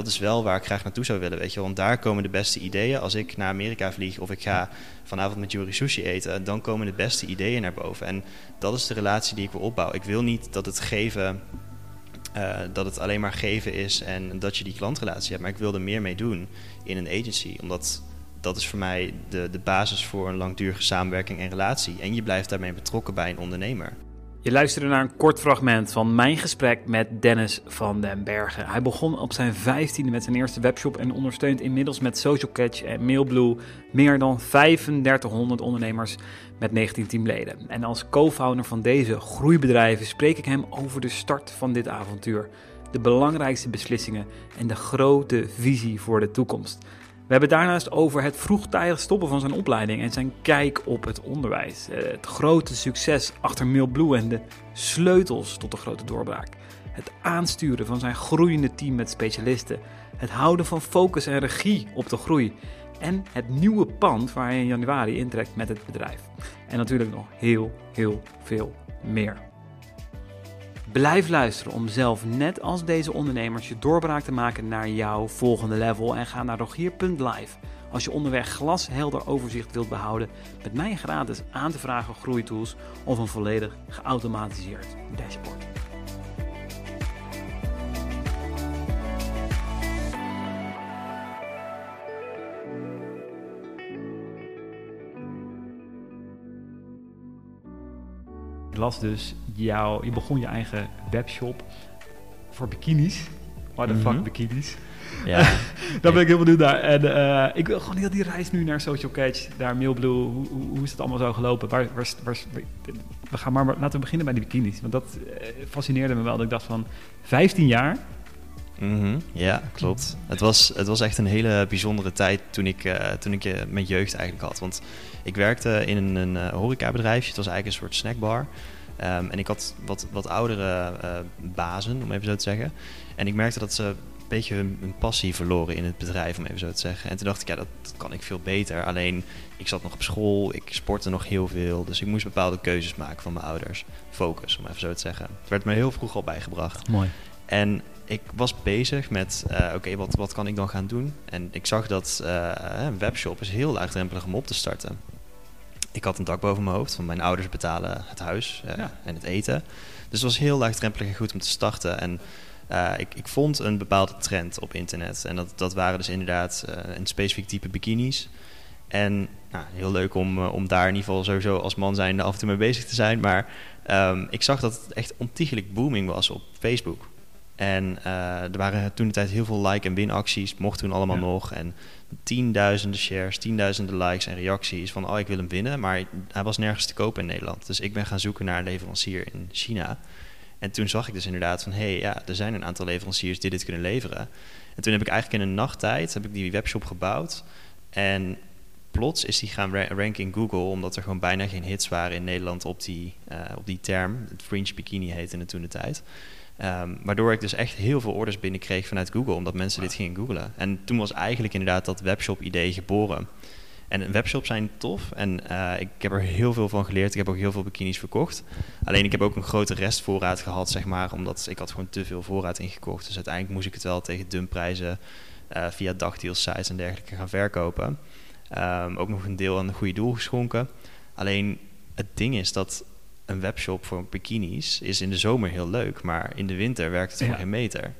dat is wel waar ik graag naartoe zou willen, weet je. Want daar komen de beste ideeën. Als ik naar Amerika vlieg of ik ga vanavond met Jury sushi eten, dan komen de beste ideeën naar boven. En dat is de relatie die ik wil opbouwen. Ik wil niet dat het geven, eh, dat het alleen maar geven is en dat je die klantrelatie hebt. Maar ik wil er meer mee doen in een agency, omdat dat is voor mij de, de basis voor een langdurige samenwerking en relatie. En je blijft daarmee betrokken bij een ondernemer. Je luisterde naar een kort fragment van mijn gesprek met Dennis van den Bergen. Hij begon op zijn 15e met zijn eerste webshop en ondersteunt inmiddels met Social Catch en Mailblue meer dan 3500 ondernemers met 19 teamleden. En als co-founder van deze groeibedrijven spreek ik hem over de start van dit avontuur, de belangrijkste beslissingen en de grote visie voor de toekomst. We hebben daarnaast over het vroegtijdig stoppen van zijn opleiding en zijn kijk op het onderwijs. Eh, het grote succes achter Mailblue en de sleutels tot de grote doorbraak. Het aansturen van zijn groeiende team met specialisten. Het houden van focus en regie op de groei. En het nieuwe pand waar hij in januari intrekt met het bedrijf. En natuurlijk nog heel, heel veel meer. Blijf luisteren om zelf, net als deze ondernemers, je doorbraak te maken naar jouw volgende level. En ga naar rogier.live als je onderweg glashelder overzicht wilt behouden met mij gratis aan te vragen groeitools of een volledig geautomatiseerd dashboard. Ik las dus jou, je begon je eigen webshop voor bikinis. What the fuck Mhm. bikinis? Ja, Daar ben ik heel benieuwd naar. En eh, ik wil gewoon heel die reis nu naar Social Catch, naar Mailblue. Hoe, hoe, hoe is het allemaal zo gelopen? Waar, waar, waar, we gaan maar, laten we beginnen bij die bikinis. Want dat eh, fascineerde me wel. Dat ik dacht van 15 jaar. Mhm, ja, klopt. Het was, het was echt een hele bijzondere tijd toen ik, eh, toen ik eh, mijn jeugd eigenlijk had. Want ik werkte in een, een eh, horecabedrijfje. Het was eigenlijk een soort snackbar. Ehm, en ik had wat, wat oudere eh, bazen, om even zo te zeggen. En ik merkte dat ze een beetje hun, hun passie verloren in het bedrijf, om even zo te zeggen. En toen dacht ik, ja, dat, dat kan ik veel beter. Alleen, ik zat nog op school, ik sportte nog heel veel. Dus ik moest bepaalde keuzes maken van mijn ouders. Focus, om even zo te zeggen. Het werd me heel vroeg al bijgebracht. Mooi. En ik was bezig met, eh, oké, wat, wat kan ik dan gaan doen? En ik zag dat eh, een webshop is heel laagdrempelig om op te starten. Ik had een dak boven mijn hoofd, want mijn ouders betalen het huis eh, Ja. en het eten. Dus het was heel laagdrempelig en goed om te starten. En ik, ik vond een bepaalde trend op internet. En dat, dat waren dus inderdaad een specifiek type bikinis. En nou, heel leuk om, om daar in ieder geval sowieso als man zijn af en toe mee bezig te zijn. Maar ehm, ik zag dat het echt ontiegelijk booming was op Facebook. En eh, er waren toen de tijd heel veel like- en winacties, mocht toen allemaal Ja. nog. En tienduizenden shares, tienduizenden likes en reacties van... oh, ik wil hem winnen, maar hij was nergens te kopen in Nederland. Dus ik ben gaan zoeken naar een leverancier in China. En toen zag ik dus inderdaad van... hé, hey, ja, er zijn een aantal leveranciers die dit kunnen leveren. En toen heb ik eigenlijk in een nachttijd heb ik die webshop gebouwd. En plots is die gaan ra- ranken in Google... omdat er gewoon bijna geen hits waren in Nederland op die, eh, op die term. Het fringe bikini heette het toen de tijd. Ehm, waardoor ik dus echt heel veel orders binnenkreeg vanuit Google, omdat mensen dit gingen googlen. En toen was eigenlijk inderdaad dat webshop-idee geboren. En webshops zijn tof en eh, ik heb er heel veel van geleerd. Ik heb ook heel veel bikinis verkocht. Alleen ik heb ook een grote restvoorraad gehad, zeg maar, omdat ik had gewoon te veel voorraad ingekocht. Dus uiteindelijk moest ik het wel tegen dumpprijzen eh via dagdeals sites en dergelijke gaan verkopen. Ehm, ook nog een deel aan een goede doel geschonken. Alleen het ding is dat een webshop voor bikinis is in de zomer heel leuk, maar in de winter werkt het gewoon Ja. geen meter.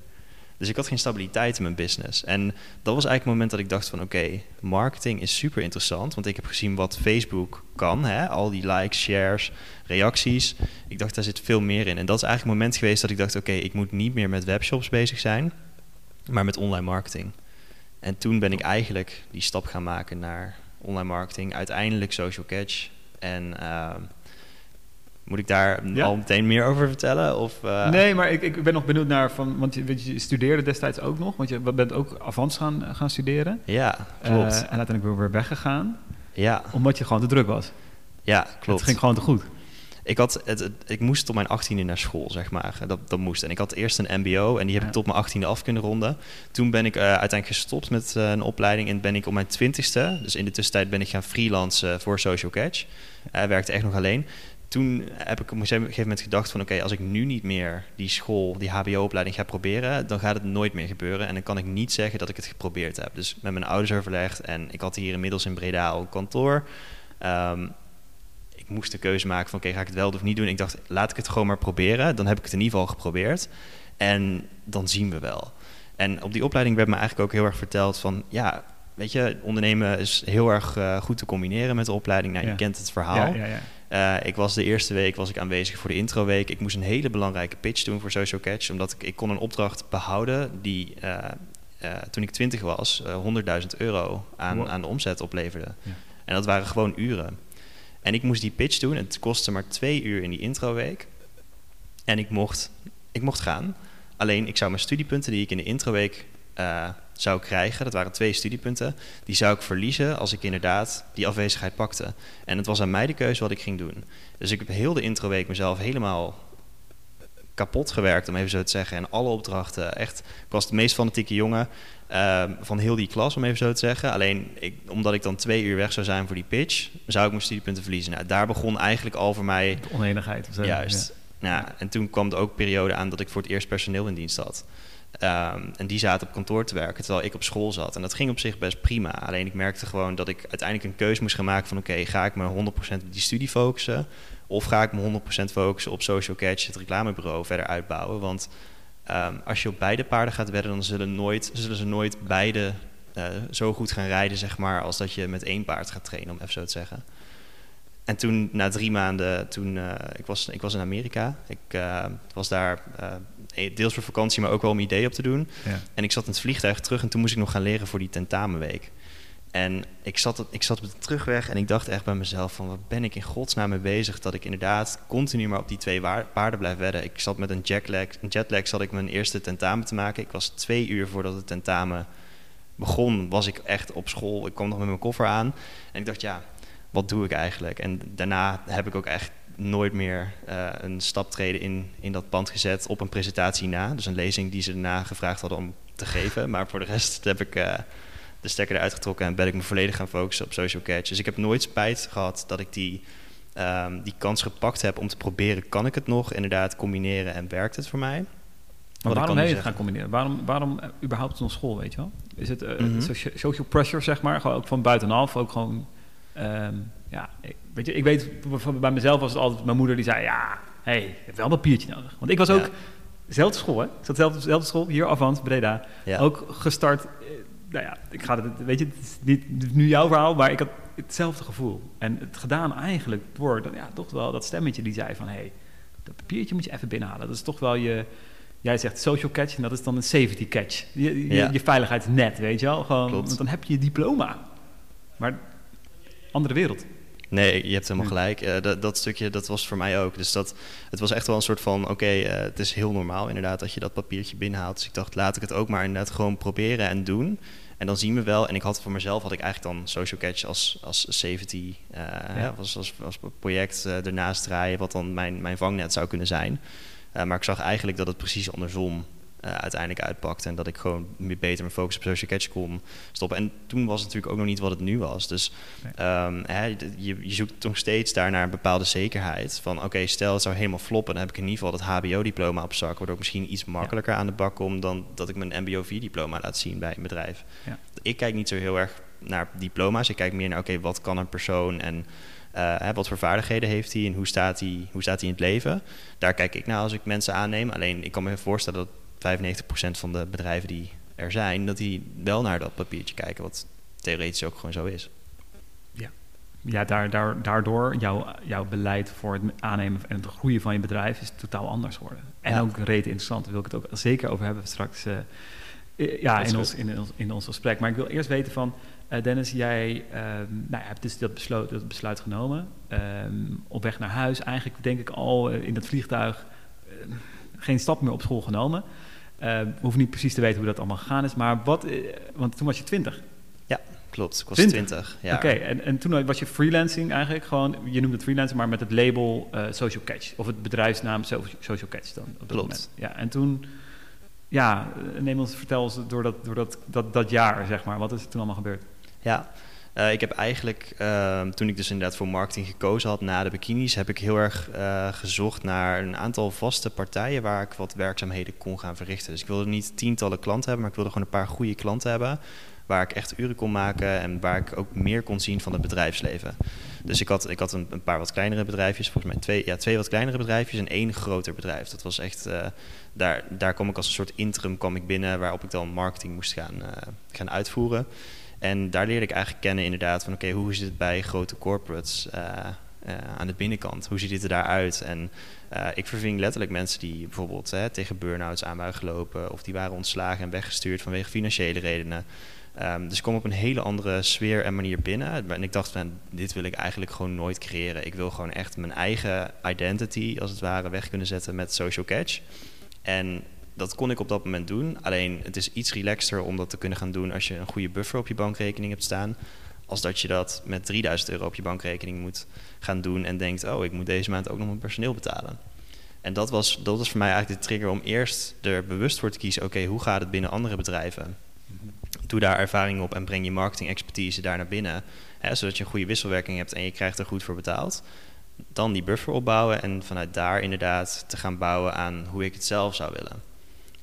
Dus ik had geen stabiliteit in mijn business. En dat was eigenlijk het moment dat ik dacht van oké, marketing is super interessant. Want ik heb gezien wat Facebook kan. Hè? Al die likes, shares, reacties. Ik dacht, daar zit veel meer in. En dat is eigenlijk het moment geweest dat ik dacht, oké, ik moet niet meer met webshops bezig zijn, maar met online marketing. En toen ben ik eigenlijk die stap gaan maken naar online marketing. Uiteindelijk social catch. En ehm, moet ik daar Ja. al meteen meer over vertellen? Of, eh, nee, maar ik, ik ben nog benieuwd naar van, want je, studeerde destijds ook nog, want je bent ook Avans gaan, gaan studeren. Ja, klopt. Eh, en uiteindelijk weer weer weggegaan, ja, omdat je gewoon te druk was. ja, klopt. Het ging gewoon te goed. Ik, had het, het- ik moest tot mijn 18e naar school, zeg maar. Dat, dat moest. En ik had eerst een MBO en die heb Ja. ik tot mijn 18e af kunnen ronden. Toen ben ik eh, uiteindelijk gestopt met eh, een opleiding en ben ik op mijn 20ste, dus in de tussentijd ben ik gaan freelancen voor Social Catch. Hij werkte echt nog alleen. Toen heb ik op een gegeven moment gedacht van oké, als ik nu niet meer die school, die hbo-opleiding ga proberen, dan gaat het nooit meer gebeuren. En dan kan ik niet zeggen dat ik het geprobeerd heb. Dus met mijn ouders overlegd en ik had hier inmiddels in Breda al een kantoor. Ehm, ik moest de keuze maken van oké, ga ik het wel of niet doen? Ik dacht, laat ik het gewoon maar proberen. Dan heb ik het in ieder geval geprobeerd. En dan zien we wel. En op die opleiding werd me eigenlijk ook heel erg verteld van ja, weet je, ondernemen is heel erg uh, goed te combineren met de opleiding. Nou, je kent het verhaal. Ja, ja, uh, ik was de eerste week was ik aanwezig voor de introweek. Ik moest een hele belangrijke pitch doen voor Social Catch, omdat ik, ik kon een opdracht behouden die uh, toen ik 20 was 100.000 euro aan, aan de omzet opleverde. En dat waren gewoon uren. En ik moest die pitch doen. Het kostte maar twee uur in die introweek. En ik mocht, ik mocht gaan. Alleen ik zou mijn studiepunten die ik in de introweek uh, zou krijgen, dat waren twee studiepunten, die zou ik verliezen als ik inderdaad die afwezigheid pakte. En het was aan mij de keuze wat ik ging doen. Dus ik heb heel de introweek mezelf helemaal kapot gewerkt, om even zo te zeggen. En alle opdrachten, echt, ik was de meest fanatieke jongen uh, van heel die klas, om even zo te zeggen. Alleen, ik, omdat ik dan twee uur weg zou zijn voor die pitch, zou ik mijn studiepunten verliezen. Nou, daar begon eigenlijk al voor mij... De oneenigheid. Of zo. Juist. Ja. Nou, en toen kwam er ook periode aan dat ik voor het eerst personeel in dienst had. Ehm, en die zaten op kantoor te werken terwijl ik op school zat. En dat ging op zich best prima. Alleen ik merkte gewoon dat ik uiteindelijk een keuze moest gaan maken van... oké, ga ik me 100% op die studie focussen... of ga ik me 100% focussen op Social Catch, het reclamebureau, verder uitbouwen. Want ehm, als je op beide paarden gaat wedden... dan zullen, nooit, zullen ze nooit beide uh, zo goed gaan rijden, zeg maar... als dat je met één paard gaat trainen, om even zo te zeggen. En toen, na drie maanden, toen, uh, ik, was, ik was in Amerika. Ik uh, was daar deels voor vakantie, maar ook wel om ideeën op te doen. Ja. En ik zat in het vliegtuig terug en toen moest ik nog gaan leren voor die tentamenweek. En ik zat, ik zat op de terugweg en ik dacht echt bij mezelf van... wat ben ik in godsnaam mee bezig dat ik inderdaad continu maar op die twee paarden blijf wedden. Ik zat met een jetlag, een jetlag zat ik mijn eerste tentamen te maken. Ik was twee uur voordat het tentamen begon, was ik echt op school. Ik kwam nog met mijn koffer aan en ik dacht ja wat doe ik eigenlijk? En daarna heb ik ook echt nooit meer uh, een staptreden in, in dat pand gezet op een presentatie na. Dus een lezing die ze daarna gevraagd hadden om te geven. Maar voor de rest heb ik uh, de stekker eruit getrokken en ben ik me volledig gaan focussen op social catch. Dus ik heb nooit spijt gehad dat ik die, um, die kans gepakt heb om te proberen, kan ik het nog inderdaad combineren en werkt het voor mij? Maar waarom heb je het gaan combineren? Waarom, waarom uh, überhaupt nog school, weet je wel? Is het mm -hmm. social pressure, zeg maar, gewoon ook van buitenaf, ook gewoon Um, ja, ik, weet je, ik weet, bij mezelf was het altijd mijn moeder die zei, ja, hey, je hebt wel een papiertje nodig. Want ik was ook, dezelfde school hè, ik zat dezelfde, dezelfde school, hier Avant, Breda, ja. ook gestart, eh, nou ja, ik ga het, weet je, het is niet nu jouw verhaal, maar ik had hetzelfde gevoel. En het gedaan eigenlijk door, ja, toch wel dat stemmetje die zei van, hey, dat papiertje moet je even binnenhalen. Dat is toch wel je, jij zegt social catch en dat is dan een safety catch. Je, je, ja. je veiligheidsnet, weet je wel. Gewoon, want dan heb je je diploma. Maar andere wereld. Nee, je hebt helemaal gelijk. Uh, dat, dat, stukje, dat was voor mij ook. Dus dat, het was echt wel een soort van, oké, okay, uh, het is heel normaal inderdaad dat je dat papiertje binnenhaalt. Dus ik dacht, laat ik het ook maar inderdaad gewoon proberen en doen. En dan zien we wel, en ik had voor mezelf, had ik eigenlijk dan Social Catch als, als safety, uh, ja. als, als, als project ernaast draaien, wat dan mijn, mijn vangnet zou kunnen zijn. maar ik zag eigenlijk dat het precies andersom uh, uiteindelijk uitpakte. En dat ik gewoon beter mijn focus op social catch kon stoppen. En toen was het natuurlijk ook nog niet wat het nu was. Dus nee. um, hè, je, je, zoekt nog steeds daar naar een bepaalde zekerheid. Van oké, okay, stel het zou helemaal floppen, dan heb ik in ieder geval dat HBO-diploma op zak. Waardoor ik misschien iets makkelijker ja. aan de bak kom dan dat ik mijn MBO-4-diploma laat zien bij een bedrijf. Ja. Ik kijk niet zo heel erg naar diploma's. Ik kijk meer naar oké, okay, wat kan een persoon en uh, hè, wat voor vaardigheden heeft hij en hoe staat hij, hoe staat hij in het leven? Daar kijk ik naar als ik mensen aanneem. Alleen ik kan me voorstellen dat 95% van de bedrijven die er zijn, dat die wel naar dat papiertje kijken, wat theoretisch ook gewoon zo is. Ja, ja daar, daar, daardoor jouw, jouw beleid voor het aannemen en het groeien van je bedrijf is totaal anders worden. En ja. ook reet interessant, daar wil ik het ook zeker over hebben straks uh, ja, in ons, in, ons, in ons gesprek. Maar ik wil eerst weten van, uh, Dennis, jij um, nou, hebt dus dat, besluit, dat besluit genomen. Um, op weg naar huis, eigenlijk denk ik al in dat vliegtuig geen stap meer op school genomen. Uh, we hoeven niet precies te weten hoe dat allemaal gegaan is, maar wat, uh, want toen was je 20. Ja, klopt. Ik was 20. 20 ja. Oké, okay, en, en toen was je freelancing eigenlijk gewoon, je noemt het freelancing, maar met het label uh, Social Catch. Of het bedrijfsnaam Social Catch dan. Op klopt. Moment. Ja, en toen, ja, neem ons, vertel ons door, dat, door dat, dat, dat jaar, zeg maar, wat is er toen allemaal gebeurd? Ja, Uh, ik heb eigenlijk, uh, toen ik dus inderdaad voor marketing gekozen had na de bikinis, heb ik heel erg uh, gezocht naar een aantal vaste partijen waar ik wat werkzaamheden kon gaan verrichten. Dus ik wilde niet tientallen klanten hebben, maar ik wilde gewoon een paar goede klanten hebben waar ik echt uren kon maken en waar ik ook meer kon zien van het bedrijfsleven. Dus ik had, ik had een, een paar wat kleinere bedrijfjes, volgens mij twee, ja, twee wat kleinere bedrijfjes en één groter bedrijf. Dat was echt, uh, daar, daar kwam ik als een soort interim kwam ik binnen waarop ik dan marketing moest gaan, gaan uitvoeren. En daar leerde ik eigenlijk kennen inderdaad van oké, hoe zit het bij grote corporates uh, aan de binnenkant? Hoe ziet dit er daaruit? En ik verving letterlijk mensen die bijvoorbeeld hè, tegen burn-outs aan gelopen of die waren ontslagen en weggestuurd vanwege financiële redenen. Um, dus ik kom op een hele andere sfeer en manier binnen. En ik dacht van, dit wil ik eigenlijk gewoon nooit creëren. Ik wil gewoon echt mijn eigen identity, als het ware, weg kunnen zetten met Social Catch. En dat kon ik op dat moment doen. Alleen het is iets relaxter om dat te kunnen gaan doen als je een goede buffer op je bankrekening hebt staan. Als dat je dat met 3000 euro op je bankrekening moet gaan doen en denkt, oh, ik moet deze maand ook nog mijn personeel betalen. En dat was, dat was voor mij eigenlijk de trigger om eerst er bewust voor te kiezen, oké, hoe gaat het binnen andere bedrijven? doe daar ervaring op en breng je marketing expertise daar naar binnen. Hè, zodat je een goede wisselwerking hebt en je krijgt er goed voor betaald. Dan die buffer opbouwen en vanuit daar inderdaad te gaan bouwen aan hoe ik het zelf zou willen.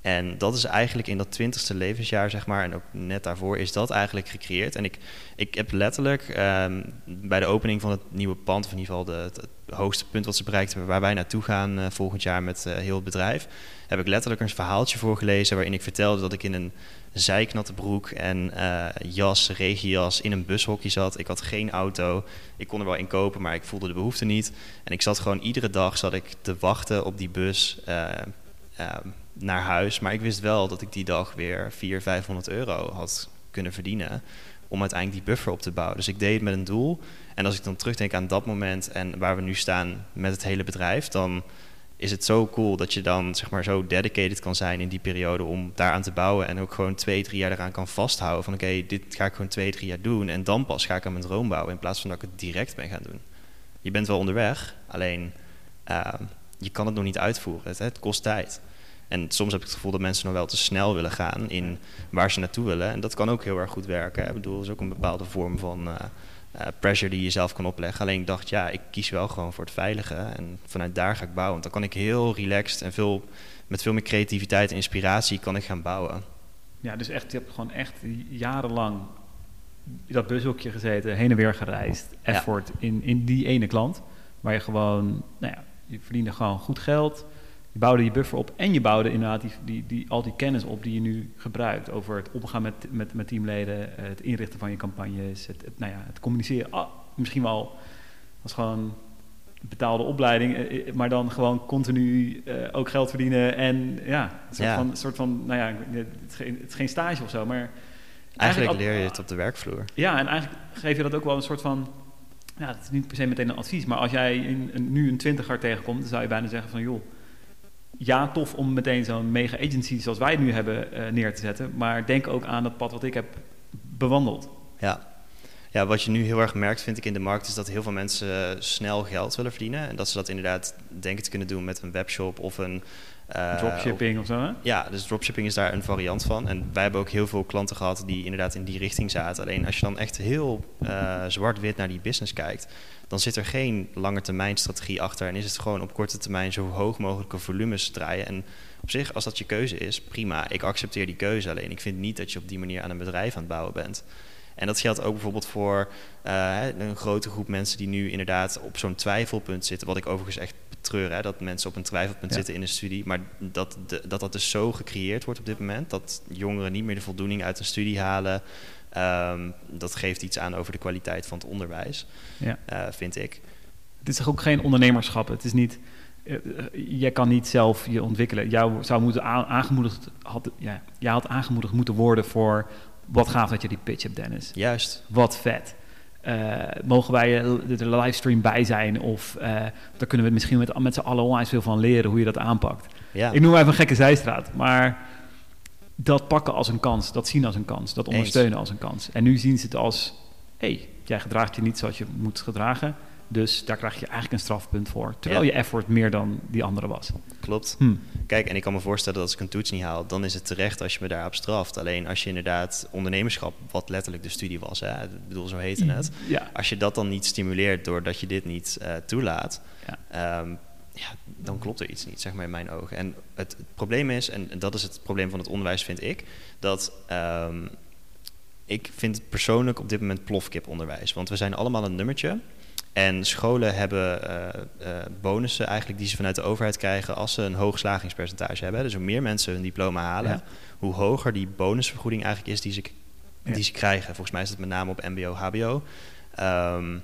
En dat is eigenlijk in dat twintigste levensjaar, zeg maar, en ook net daarvoor is dat eigenlijk gecreëerd. En ik, ik heb letterlijk um, bij de opening van het nieuwe pand, of in ieder geval de, het, hoogste punt wat ze bereikt hebben, waar wij naartoe gaan uh, volgend jaar met uh, heel het bedrijf, heb ik letterlijk een verhaaltje voorgelezen waarin ik vertelde dat ik in een zijknatte broek en uh, jas, regenjas in een bushokje zat. Ik had geen auto. Ik kon er wel in kopen, maar ik voelde de behoefte niet. En ik zat gewoon iedere dag zat ik te wachten op die bus uh, naar huis. Maar ik wist wel dat ik die dag weer 400, 500 euro had kunnen verdienen. Om uiteindelijk die buffer op te bouwen. Dus ik deed het met een doel. En als ik dan terugdenk aan dat moment en waar we nu staan met het hele bedrijf, dan is het zo cool dat je dan zeg maar zo dedicated kan zijn in die periode om daaraan te bouwen en ook gewoon twee, drie jaar eraan kan vasthouden van oké, dit ga ik gewoon twee, drie jaar doen en dan pas ga ik aan mijn droom bouwen in plaats van dat ik het direct ben gaan doen. Je bent wel onderweg, alleen uh, je kan het nog niet uitvoeren. Het, kost tijd. En soms heb ik het gevoel dat mensen nog wel te snel willen gaan in waar ze naartoe willen. En dat kan ook heel erg goed werken. Ik bedoel, dat is ook een bepaalde vorm van uh, uh, pressure die je zelf kan opleggen. Alleen ik dacht, ja, ik kies wel gewoon voor het veilige. En vanuit daar ga ik bouwen. Want dan kan ik heel relaxed en veel, met veel meer creativiteit en inspiratie kan ik gaan bouwen. Ja, dus echt, je hebt gewoon echt jarenlang dat bushokje gezeten, heen en weer gereisd. Effort ja. in, in die ene klant. Waar je gewoon, nou ja, je verdiende gewoon goed geld. Je bouwde je buffer op en je bouwde inderdaad die, die, die, al die kennis op die je nu gebruikt. Over het omgaan met, met, met teamleden, het inrichten van je campagnes, het, het nou ja, het communiceren. Ah, misschien wel als gewoon betaalde opleiding, maar dan gewoon continu uh, ook geld verdienen. En ja, een soort, ja. Van, soort van, nou ja, het is, geen, het is geen stage of zo, maar... Eigenlijk, eigenlijk leer je het op de werkvloer. Ja, en eigenlijk geef je dat ook wel een soort van... Ja, het is niet per se meteen een advies, maar als jij in, een, nu een twintiger tegenkomt, dan zou je bijna zeggen van... joh, ja, tof om meteen zo'n mega agency zoals wij het nu hebben uh, neer te zetten. Maar denk ook aan het pad wat ik heb bewandeld. Ja. ja, wat je nu heel erg merkt, vind ik in de markt, is dat heel veel mensen snel geld willen verdienen. En dat ze dat inderdaad denken te kunnen doen met een webshop of een. Uh, dropshipping of, of, zo, hè? Ja, dus dropshipping is daar een variant van. En wij hebben ook heel veel klanten gehad die inderdaad in die richting zaten. Alleen als je dan echt heel uh, zwart-wit naar die business kijkt, dan zit er geen lange termijn strategie achter en is het gewoon op korte termijn zo hoog mogelijke volumes draaien. En op zich, als dat je keuze is, prima. Ik accepteer die keuze. Alleen ik vind niet dat je op die manier aan een bedrijf aan het bouwen bent. En dat geldt ook bijvoorbeeld voor uh, een grote groep mensen die nu inderdaad op zo'n twijfelpunt zitten. Wat ik overigens echt hè, dat mensen op een twijfelpunt ja. zitten in de studie. Maar dat, de, dat dat dus zo gecreëerd wordt op dit moment. Dat jongeren niet meer de voldoening uit een studie halen. Um, dat geeft iets aan over de kwaliteit van het onderwijs, ja. uh, vind ik. Het is toch ook geen ondernemerschap? Het is niet... Uh, jij kan niet zelf je ontwikkelen. Jou zou moeten aangemoedigd... Had, ja, jij had aangemoedigd moeten worden voor... Wat gaaf dat je die pitch hebt, Dennis. Juist. Wat vet. Uh, mogen wij de livestream bij zijn? Of daar kunnen we misschien met, met z'n allen onwijs veel van leren hoe je dat aanpakt. Ja. Ik noem even een gekke zijstraat, maar dat pakken als een kans, dat zien als een kans, dat ondersteunen Eens. als een kans. En nu zien ze het als, hé, hey, jij gedraagt je niet zoals je moet gedragen. Dus daar krijg je eigenlijk een strafpunt voor. Terwijl je effort meer dan die andere was. Klopt. Hm. Kijk, en ik kan me voorstellen dat als ik een toets niet haal, dan is het terecht als je me daarop straft. Alleen als je inderdaad ondernemerschap, wat letterlijk de studie was, hè, ik bedoel, zo heette het. Ja. Als je dat dan niet stimuleert doordat je dit niet uh, toelaat, Ja. ehm, ja, dan klopt er iets niet, zeg maar in mijn ogen. En het, het probleem is, en dat is het probleem van het onderwijs, vind ik, dat ehm, ik vind het persoonlijk op dit moment plofkiponderwijs. Want we zijn allemaal een nummertje. En scholen hebben eh, eh, bonussen eigenlijk die ze vanuit de overheid krijgen als ze een hoog slagingspercentage hebben. Dus hoe meer mensen hun diploma halen, Ja. hoe hoger die bonusvergoeding eigenlijk is die ze, Ja. die ze krijgen. Volgens mij is het met name op MBO, HBO. Ehm,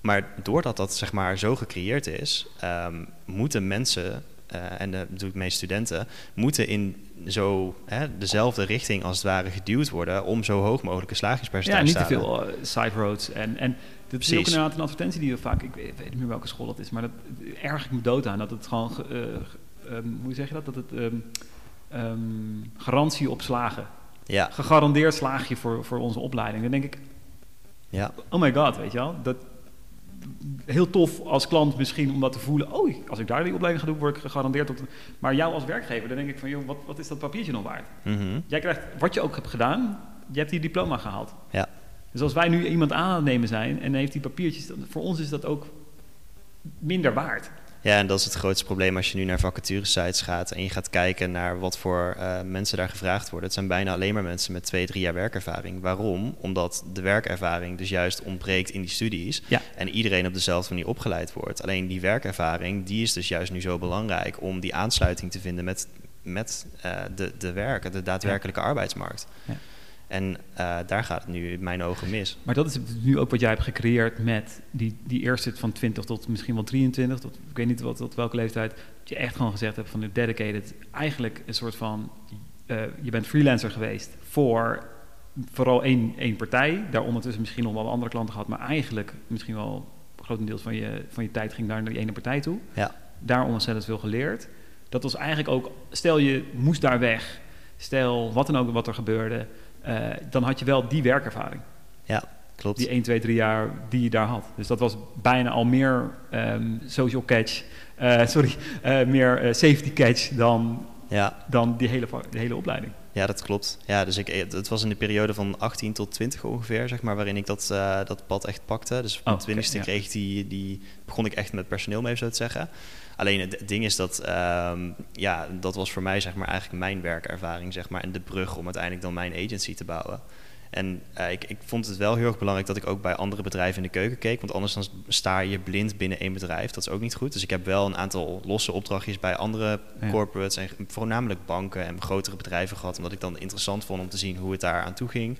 maar doordat dat zeg maar zo gecreëerd is, ehm, moeten mensen, eh, en dat bedoel ik mee studenten, moeten in zo hè, dezelfde richting als het ware geduwd worden om zo hoog mogelijk een Ja, slagingspercentage niet te te halen. veel side roads. En, en dit is ook inderdaad een advertentie die we vaak, ik weet, ik weet niet meer welke school dat is, maar dat erg ik me dood aan. Dat het gewoon, ge- eh, ehm, hoe zeg je dat? Dat het ehm, ehm, garantie op slagen. Ja, Gegarandeerd slaag je voor, voor onze opleiding. Dan denk ik, ja, oh my god, weet je wel. Dat, heel tof als klant misschien om dat te voelen. Oh, als ik daar die opleiding ga doen, word ik gegarandeerd tot... Maar jou als werkgever, dan denk ik van, joh, wat, wat is dat papiertje nog waard? mhm, Jij krijgt, wat je ook hebt gedaan, je hebt die diploma gehaald. ja. Dus als wij nu iemand aan het nemen zijn en heeft die papiertjes, dan, voor ons is dat ook minder waard. Ja, en dat is het grootste probleem als je nu naar vacaturesites gaat en je gaat kijken naar wat voor eh, mensen daar gevraagd worden. Het zijn bijna alleen maar mensen met twee, drie jaar werkervaring. Waarom? Omdat de werkervaring dus juist ontbreekt in die studies Ja. en iedereen op dezelfde manier opgeleid wordt. Alleen die werkervaring, die is dus juist nu zo belangrijk om die aansluiting te vinden met, met eh, de, de werken, de daadwerkelijke arbeidsmarkt. Ja. En eh, daar gaat het nu in mijn ogen mis. Maar dat is nu ook wat jij hebt gecreëerd met die, die eerste van 20 tot misschien wel 23, tot, ik weet niet wat, tot welke leeftijd, dat je echt gewoon gezegd hebt van de dedicated, eigenlijk een soort van, eh, je bent freelancer geweest voor vooral één, één partij, daar ondertussen misschien nog wel andere klanten gehad, maar eigenlijk misschien wel grotendeels van je, van je tijd ging daar naar die ene partij toe. Ja. Daar ontzettend veel geleerd. Dat was eigenlijk ook, stel je moest daar weg, stel wat dan ook wat er gebeurde, dan had je wel die werkervaring. Ja, klopt. Die 1, 2, 3 jaar die je daar had. Dus dat was bijna al meer ehm, social catch, eh, sorry, eh, meer eh, safety catch dan, Ja, dan die hele, hele opleiding. Ja, dat klopt. Ja, dus ik, het was in de periode van 18 tot 20 ongeveer, zeg maar, waarin ik dat, eh, dat pad echt pakte. Dus op Oh, mijn twintigste oké, ja. kreeg ik die, die, begon ik echt met personeel mee, zo te zeggen. Alleen het ding is dat, ehm, ja, dat was voor mij zeg maar eigenlijk mijn werkervaring, zeg maar, en de brug om uiteindelijk dan mijn agency te bouwen. En eh, ik, ik vond het wel heel erg belangrijk dat ik ook bij andere bedrijven in de keuken keek. Want anders dan sta je blind binnen één bedrijf. Dat is ook niet goed. Dus ik heb wel een aantal losse opdrachtjes bij andere Ja. corporates en voornamelijk banken en grotere bedrijven gehad. Omdat ik dan interessant vond om te zien hoe het daar aan toe ging.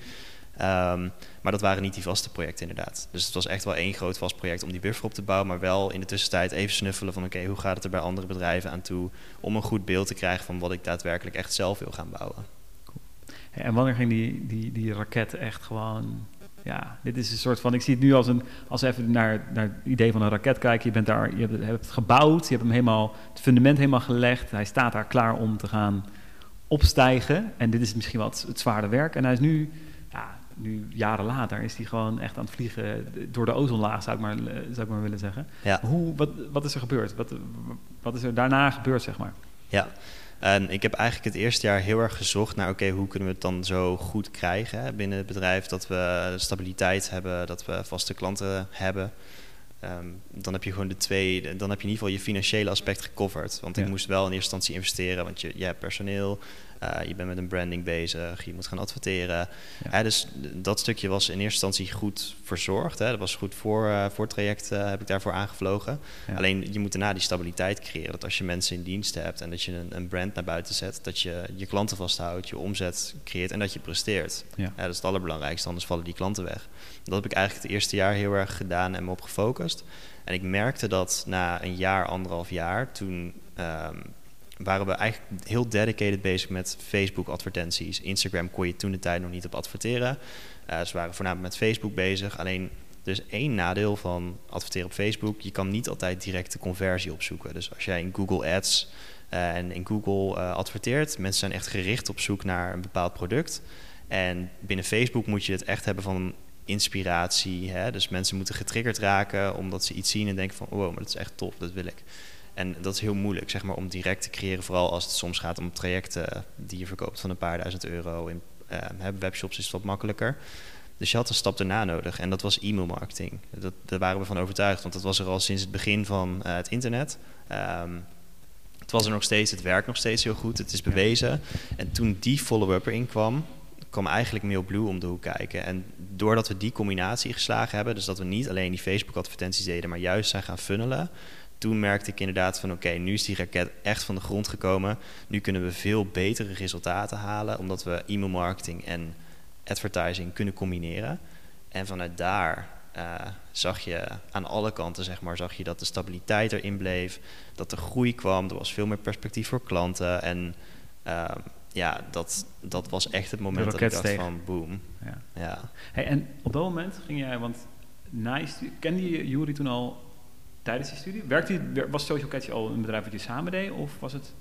Ehm, maar dat waren niet die vaste projecten inderdaad. Dus het was echt wel één groot vast project om die buffer op te bouwen. Maar wel in de tussentijd even snuffelen van oké, hoe gaat het er bij andere bedrijven aan toe? Om een goed beeld te krijgen van wat ik daadwerkelijk echt zelf wil gaan bouwen. En wanneer ging die, die, die raket echt gewoon... Ja, dit is een soort van... Ik zie het nu als een... Als even naar, naar het idee van een raket kijken. Je, bent daar, je hebt, het gebouwd. Je hebt hem helemaal... Het fundament helemaal gelegd. Hij staat daar klaar om te gaan opstijgen. En dit is misschien wel het, zware werk. En hij is nu... Nu jaren later is hij gewoon echt aan het vliegen door de ozonlaag, zou ik maar, zou ik maar willen zeggen. Ja. Hoe, wat, wat is er gebeurd? Wat, wat is er daarna gebeurd, zeg maar? Ja, en ik heb eigenlijk het eerste jaar heel erg gezocht naar, oké, hoe kunnen we het dan zo goed krijgen hè, binnen het bedrijf, dat we stabiliteit hebben, dat we vaste klanten hebben. Ehm, dan heb je gewoon de twee, dan heb je in ieder geval je financiële aspect gecoverd. Want ik moest wel in eerste instantie investeren, want je, je hebt personeel, eh, je bent met een branding bezig, je moet gaan adverteren. Ja. Hè, dus dat stukje was in eerste instantie goed verzorgd. Hè. Dat was goed voor, eh, voor het traject, eh, heb ik daarvoor aangevlogen. Ja. Alleen je moet daarna die stabiliteit creëren. Dat als je mensen in dienst hebt en dat je een, een brand naar buiten zet, dat je je klanten vasthoudt, je omzet creëert en dat je presteert. Ja. dat is het allerbelangrijkste, anders vallen die klanten weg. Dat heb ik eigenlijk het eerste jaar heel erg gedaan en me op gefocust. En ik merkte dat na een jaar, anderhalf jaar, toen ehm, waren we eigenlijk heel dedicated bezig met Facebook-advertenties. Instagram kon je toen de tijd nog niet op adverteren. Eh ze waren voornamelijk met Facebook bezig. Alleen is één nadeel van adverteren op Facebook. Je kan niet altijd direct de conversie opzoeken. Dus als jij in Google Ads eh, en in Google eh, adverteert, mensen zijn echt gericht op zoek naar een bepaald product. En binnen Facebook moet je het echt hebben van inspiratie. Hè? Dus mensen moeten getriggerd raken omdat ze iets zien en denken van wow, maar dat is echt tof, dat wil ik. En dat is heel moeilijk, zeg maar, om direct te creëren. Vooral als het soms gaat om trajecten die je verkoopt van een paar duizend euro. In uh, webshops is het wat makkelijker. Dus je had een stap erna nodig en dat was e-mailmarketing. Dat, daar waren we van overtuigd, want dat was er al sinds het begin van uh, het internet. Um, het was er nog steeds, het werkt nog steeds heel goed, het is bewezen. En toen die follow-up erin kwam, kwam eigenlijk MailBlue om de hoek kijken. En doordat we die combinatie geslagen hebben, dus dat we niet alleen die Facebook-advertenties deden, maar juist zijn gaan funnelen, toen merkte ik inderdaad van oké, nu is die raket echt van de grond gekomen. Nu kunnen we veel betere resultaten halen, omdat we e-mail marketing en advertising kunnen combineren. En vanuit daar uh, zag je aan alle kanten, zeg maar, zag je dat de stabiliteit erin bleef, dat de groei kwam, er was veel meer perspectief voor klanten. En uh, ja, dat, dat was echt het moment dat ik dacht van boom. Ja. ja. Hey, en op dat moment ging jij, want nice, kende je Jury toen al tijdens die studie? Werkte, was Social Catch al een bedrijf wat je samen deed of was het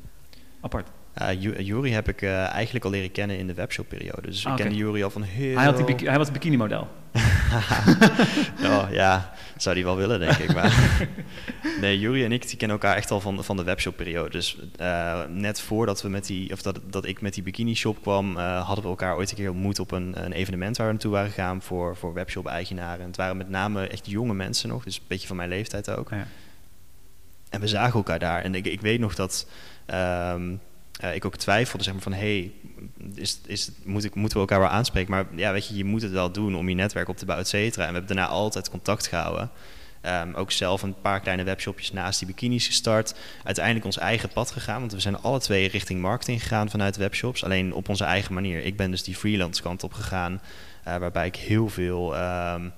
apart? Uh, Jury heb ik uh, eigenlijk al leren kennen in de webshop-periode. Dus ah, ik kende Jury al van heel... Hij, had die hij was het bikini-model. oh, ja, zou die wel willen, denk ik. Maar nee, Jury en ik die kennen elkaar echt al van, van de webshop-periode. Dus uh, net voordat we met die, of dat, dat ik met die bikini-shop kwam, hadden we elkaar ooit een keer ontmoet op een, een evenement waar we naartoe waren gegaan voor, voor webshop-eigenaren. Het waren met name echt jonge mensen nog, dus een beetje van mijn leeftijd ook. Ja. En we zagen elkaar daar. En ik, ik weet nog dat... Um, uh, ik ook twijfelde zeg maar, van hey, is, is, moet ik, moeten we elkaar wel aanspreken? Maar ja, weet je, je moet het wel doen om je netwerk op te bouwen, et cetera. En we hebben daarna altijd contact gehouden. Um, ook zelf een paar kleine webshopjes naast die bikinis gestart. Uiteindelijk ons eigen pad gegaan, want we zijn alle twee richting marketing gegaan vanuit webshops. Alleen op onze eigen manier. Ik ben dus die freelance kant op gegaan, uh, waarbij ik heel veel um,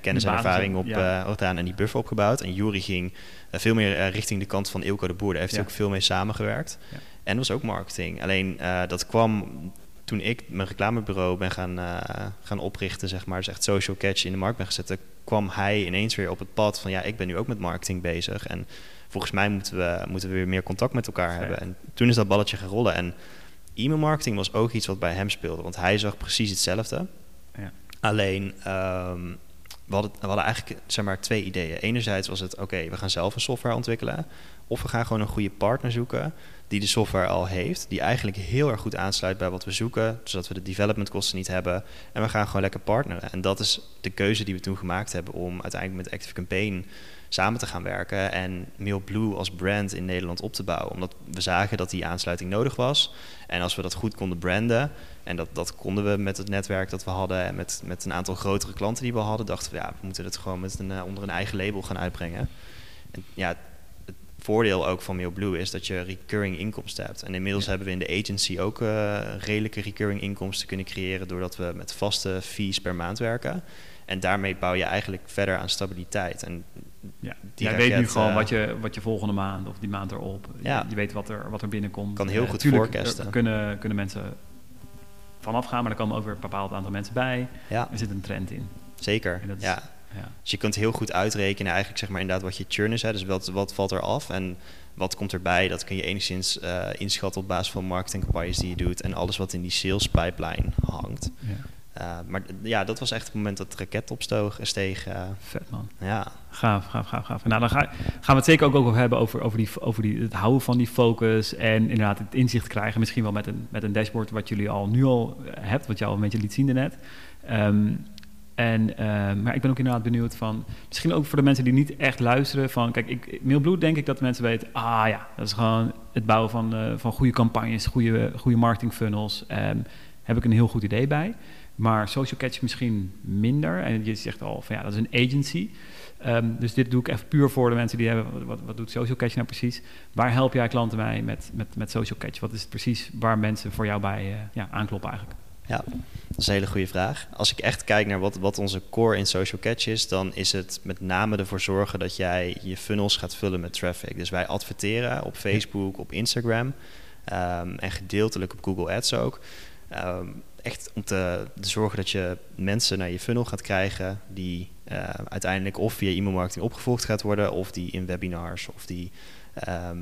kennis en ervaring op ja. uh, gedaan en die buffer opgebouwd. En Jury ging veel meer richting de kant van Ilko de Boer. Daar heeft hij ook veel mee samengewerkt. Ja. En was ook marketing. Alleen uh, dat kwam toen ik mijn reclamebureau ben gaan, uh, gaan oprichten, zeg maar, dus echt social catch in de markt ben gezet, kwam hij ineens weer op het pad van ja, ik ben nu ook met marketing bezig. En volgens mij moeten we, moeten we weer meer contact met elkaar hebben. En toen is dat balletje gaan rollen. En e-mail marketing was ook iets wat bij hem speelde, want hij zag precies hetzelfde. Ja. Alleen um, we, hadden, we hadden eigenlijk zeg maar, twee ideeën. Enerzijds was het oké, we gaan zelf een software ontwikkelen. Of we gaan gewoon een goede partner zoeken die de software al heeft, die eigenlijk heel erg goed aansluit bij wat we zoeken, zodat we de developmentkosten niet hebben. En we gaan gewoon lekker partneren. En dat is de keuze die we toen gemaakt hebben om uiteindelijk met Active Campaign samen te gaan werken en MailBlue als brand in Nederland op te bouwen. Omdat we zagen dat die aansluiting nodig was. En als we dat goed konden branden, en dat, dat konden we met het netwerk dat we hadden en met, met een aantal grotere klanten die we hadden, dachten we ja, we moeten het gewoon met een, uh, onder een eigen label gaan uitbrengen. En ja, voordeel ook van MailBlue is dat je recurring inkomsten hebt. En inmiddels hebben we in de agency ook uh, redelijke recurring inkomsten kunnen creëren doordat we met vaste fees per maand werken. En daarmee bouw je eigenlijk verder aan stabiliteit. En ja, jij weet nu gewoon uh, wat, je, wat je volgende maand of die maand erop. Ja. Je, je weet wat er, wat er binnenkomt. Kan heel uh, goed forecasten. Kunnen, kunnen mensen vanaf gaan, maar er komen ook weer een bepaald aantal mensen bij. Ja. Er zit een trend in. Zeker. ja. Ja. Dus je kunt heel goed uitrekenen eigenlijk zeg maar inderdaad wat je churn is. Hè, dus wat, wat valt er af en wat komt erbij. Dat kun je enigszins uh, inschatten op basis van marketingcampagnes die je doet. En alles wat in die sales pipeline hangt. Ja. Uh, maar ja, dat was echt het moment dat de raket opsteeg. Steeg, uh, Vet man. Ja. Gaaf, gaaf, gaaf, gaaf. Nou, dan ga, gaan we het zeker ook over hebben over, over, die, over die, het houden van die focus. En inderdaad het inzicht krijgen. Misschien wel met een, met een dashboard wat jullie al nu al hebt. Wat je al een beetje liet zien daarnet. Um, en, uh, maar ik ben ook inderdaad benieuwd van, misschien ook voor de mensen die niet echt luisteren, van kijk, ik, denk ik dat mensen weten, ah ja, dat is gewoon het bouwen van, uh, van goede campagnes, goede, goede marketing funnels, um, heb ik een heel goed idee bij. Maar Social Catch misschien minder. En je zegt al van ja, dat is een agency. Um, dus dit doe ik echt puur voor de mensen die hebben, wat, wat doet Social Catch nou precies? Waar help jij klanten mij met, met, met Social Catch? Wat is het precies waar mensen voor jou bij uh, ja, aankloppen eigenlijk? Ja, dat is een hele goede vraag. Als ik echt kijk naar wat, wat onze core in social catch is, dan is het met name ervoor zorgen dat jij je funnels gaat vullen met traffic. Dus wij adverteren op Facebook, op Instagram um, en gedeeltelijk op Google Ads ook. Um, echt om te, te, zorgen dat je mensen naar je funnel gaat krijgen die uh, uiteindelijk of via e-mailmarketing opgevolgd gaat worden, of die in webinars of die ehm,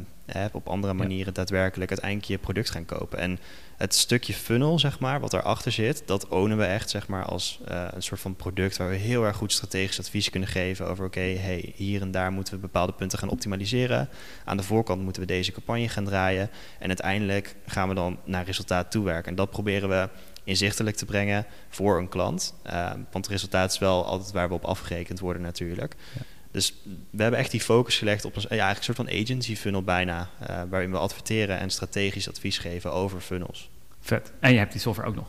op andere manieren daadwerkelijk uiteindelijk je product gaan kopen. En het stukje funnel, zeg maar, wat erachter zit, dat ownen we echt, zeg maar, als eh, een soort van product waar we heel erg goed strategisch advies kunnen geven over, oké, hey, hier en daar moeten we bepaalde punten gaan optimaliseren. Aan de voorkant moeten we deze campagne gaan draaien. En uiteindelijk gaan we dan naar resultaat toewerken. En dat proberen we inzichtelijk te brengen voor een klant. Uh, want het resultaat is wel altijd waar we op afgerekend worden natuurlijk. Ja. Dus we hebben echt die focus gelegd op een, ja, eigenlijk een soort van agency funnel bijna. Uh, waarin we adverteren en strategisch advies geven over funnels. Vet. En je hebt die software ook nog.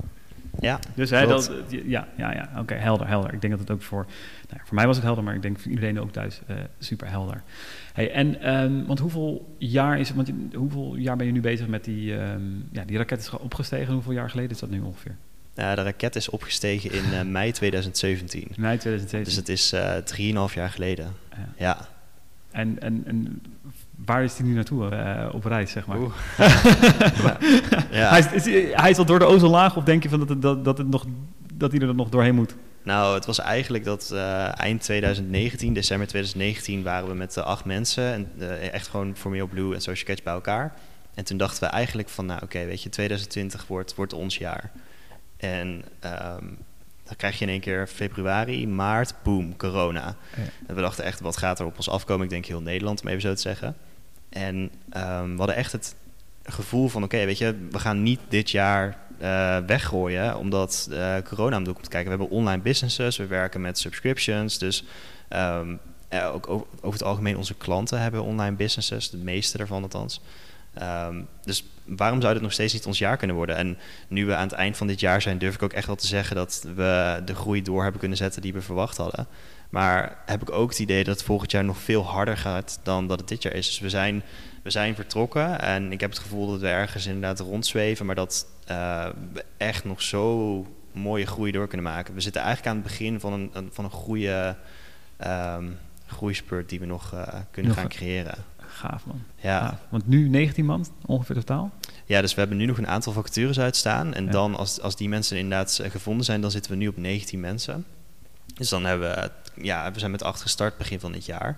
Ja, dus hè, dat, ja, ja, ja. oké, helder, helder. Ik denk dat het ook voor, nou, voor mij was het helder, maar ik denk voor iedereen ook thuis uh, super helder. Hey, en, um, want hoeveel jaar is het, want hoeveel jaar ben je nu bezig met die, um, ja, die raket is opgestegen? Hoeveel jaar geleden is dat nu ongeveer? Uh, de raket is opgestegen in uh, mei 2017. Mei 2017. Dus het is uh, 3,5 jaar geleden. Ja. ja. En, en, en waar is hij nu naartoe uh, op reis, zeg maar? ja. hij, is, is, hij is al door de ozonlaag of denk je van dat, het, dat, dat, het nog, dat hij er nog doorheen moet? Nou, het was eigenlijk dat uh, eind 2019, december 2019, waren we met uh, acht mensen. En, uh, echt gewoon Formeel Blue en Social Catch bij elkaar. En toen dachten we eigenlijk van, nou oké, okay, weet je, 2020 wordt, wordt ons jaar. En um, dan krijg je in één keer februari, maart, boom, corona. Ja. En we dachten echt, wat gaat er op ons afkomen? Ik denk heel Nederland, om even zo te zeggen. En um, we hadden echt het gevoel van, oké, weet je, we gaan niet dit jaar uh, weggooien, omdat uh, corona om de komt kijken. We hebben online businesses, we werken met subscriptions, dus ja, ook over, het algemeen onze klanten hebben online businesses, de meeste daarvan althans. Um, dus waarom zou dit nog steeds niet ons jaar kunnen worden? En nu we aan het eind van dit jaar zijn, durf ik ook echt wel te zeggen dat we de groei door hebben kunnen zetten die we verwacht hadden. Maar heb ik ook het idee dat het volgend jaar nog veel harder gaat dan dat het dit jaar is. Dus we zijn, we zijn vertrokken en ik heb het gevoel dat we ergens inderdaad rondzweven, maar dat uh, we echt nog zo mooie groei door kunnen maken. We zitten eigenlijk aan het begin van een, een van een goede um, groeispurt die we nog uh, kunnen nog gaan creëren. Gaaf man. Ja. Want nu 19 man ongeveer totaal? Ja, dus we hebben nu nog een aantal vacatures uitstaan. En ja. dan als, als die mensen inderdaad gevonden zijn, dan zitten we nu op 19 mensen. Dus dan hebben we, ja, we zijn met acht gestart begin van dit jaar.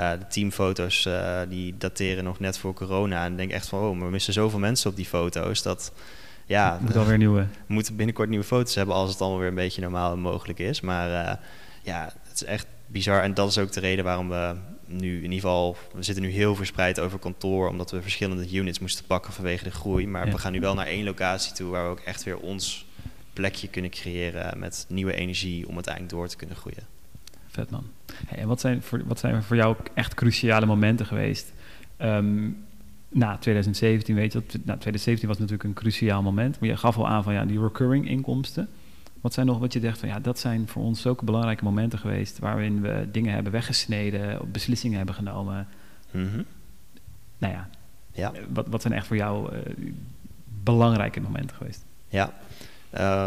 Uh, de teamfoto's uh, die dateren nog net voor corona. En ik denk echt van, oh, maar we missen zoveel mensen op die foto's. Dat, ja, moet alweer nieuwe. We moeten binnenkort nieuwe foto's hebben als het allemaal weer een beetje normaal en mogelijk is. Maar uh, ja, het is echt bizar. En dat is ook de reden waarom we nu in ieder geval, we zitten nu heel verspreid over kantoor, omdat we verschillende units moesten pakken vanwege de groei. Maar ja. we gaan nu wel naar één locatie toe waar we ook echt weer ons plekje kunnen creëren met nieuwe energie om uiteindelijk door te kunnen groeien. Vet man. Hey, en wat zijn, voor, wat zijn voor jou echt cruciale momenten geweest? Um, na 2017, weet je, dat, nou, 2017 was natuurlijk een cruciaal moment. Maar je gaf al aan van ja, die recurring inkomsten. Wat zijn nog wat je zegt van ja, dat zijn voor ons zulke belangrijke momenten geweest waarin we dingen hebben weggesneden, beslissingen hebben genomen. Mm -hmm. Nou ja, ja. Wat, wat zijn echt voor jou uh, belangrijke momenten geweest? Ja,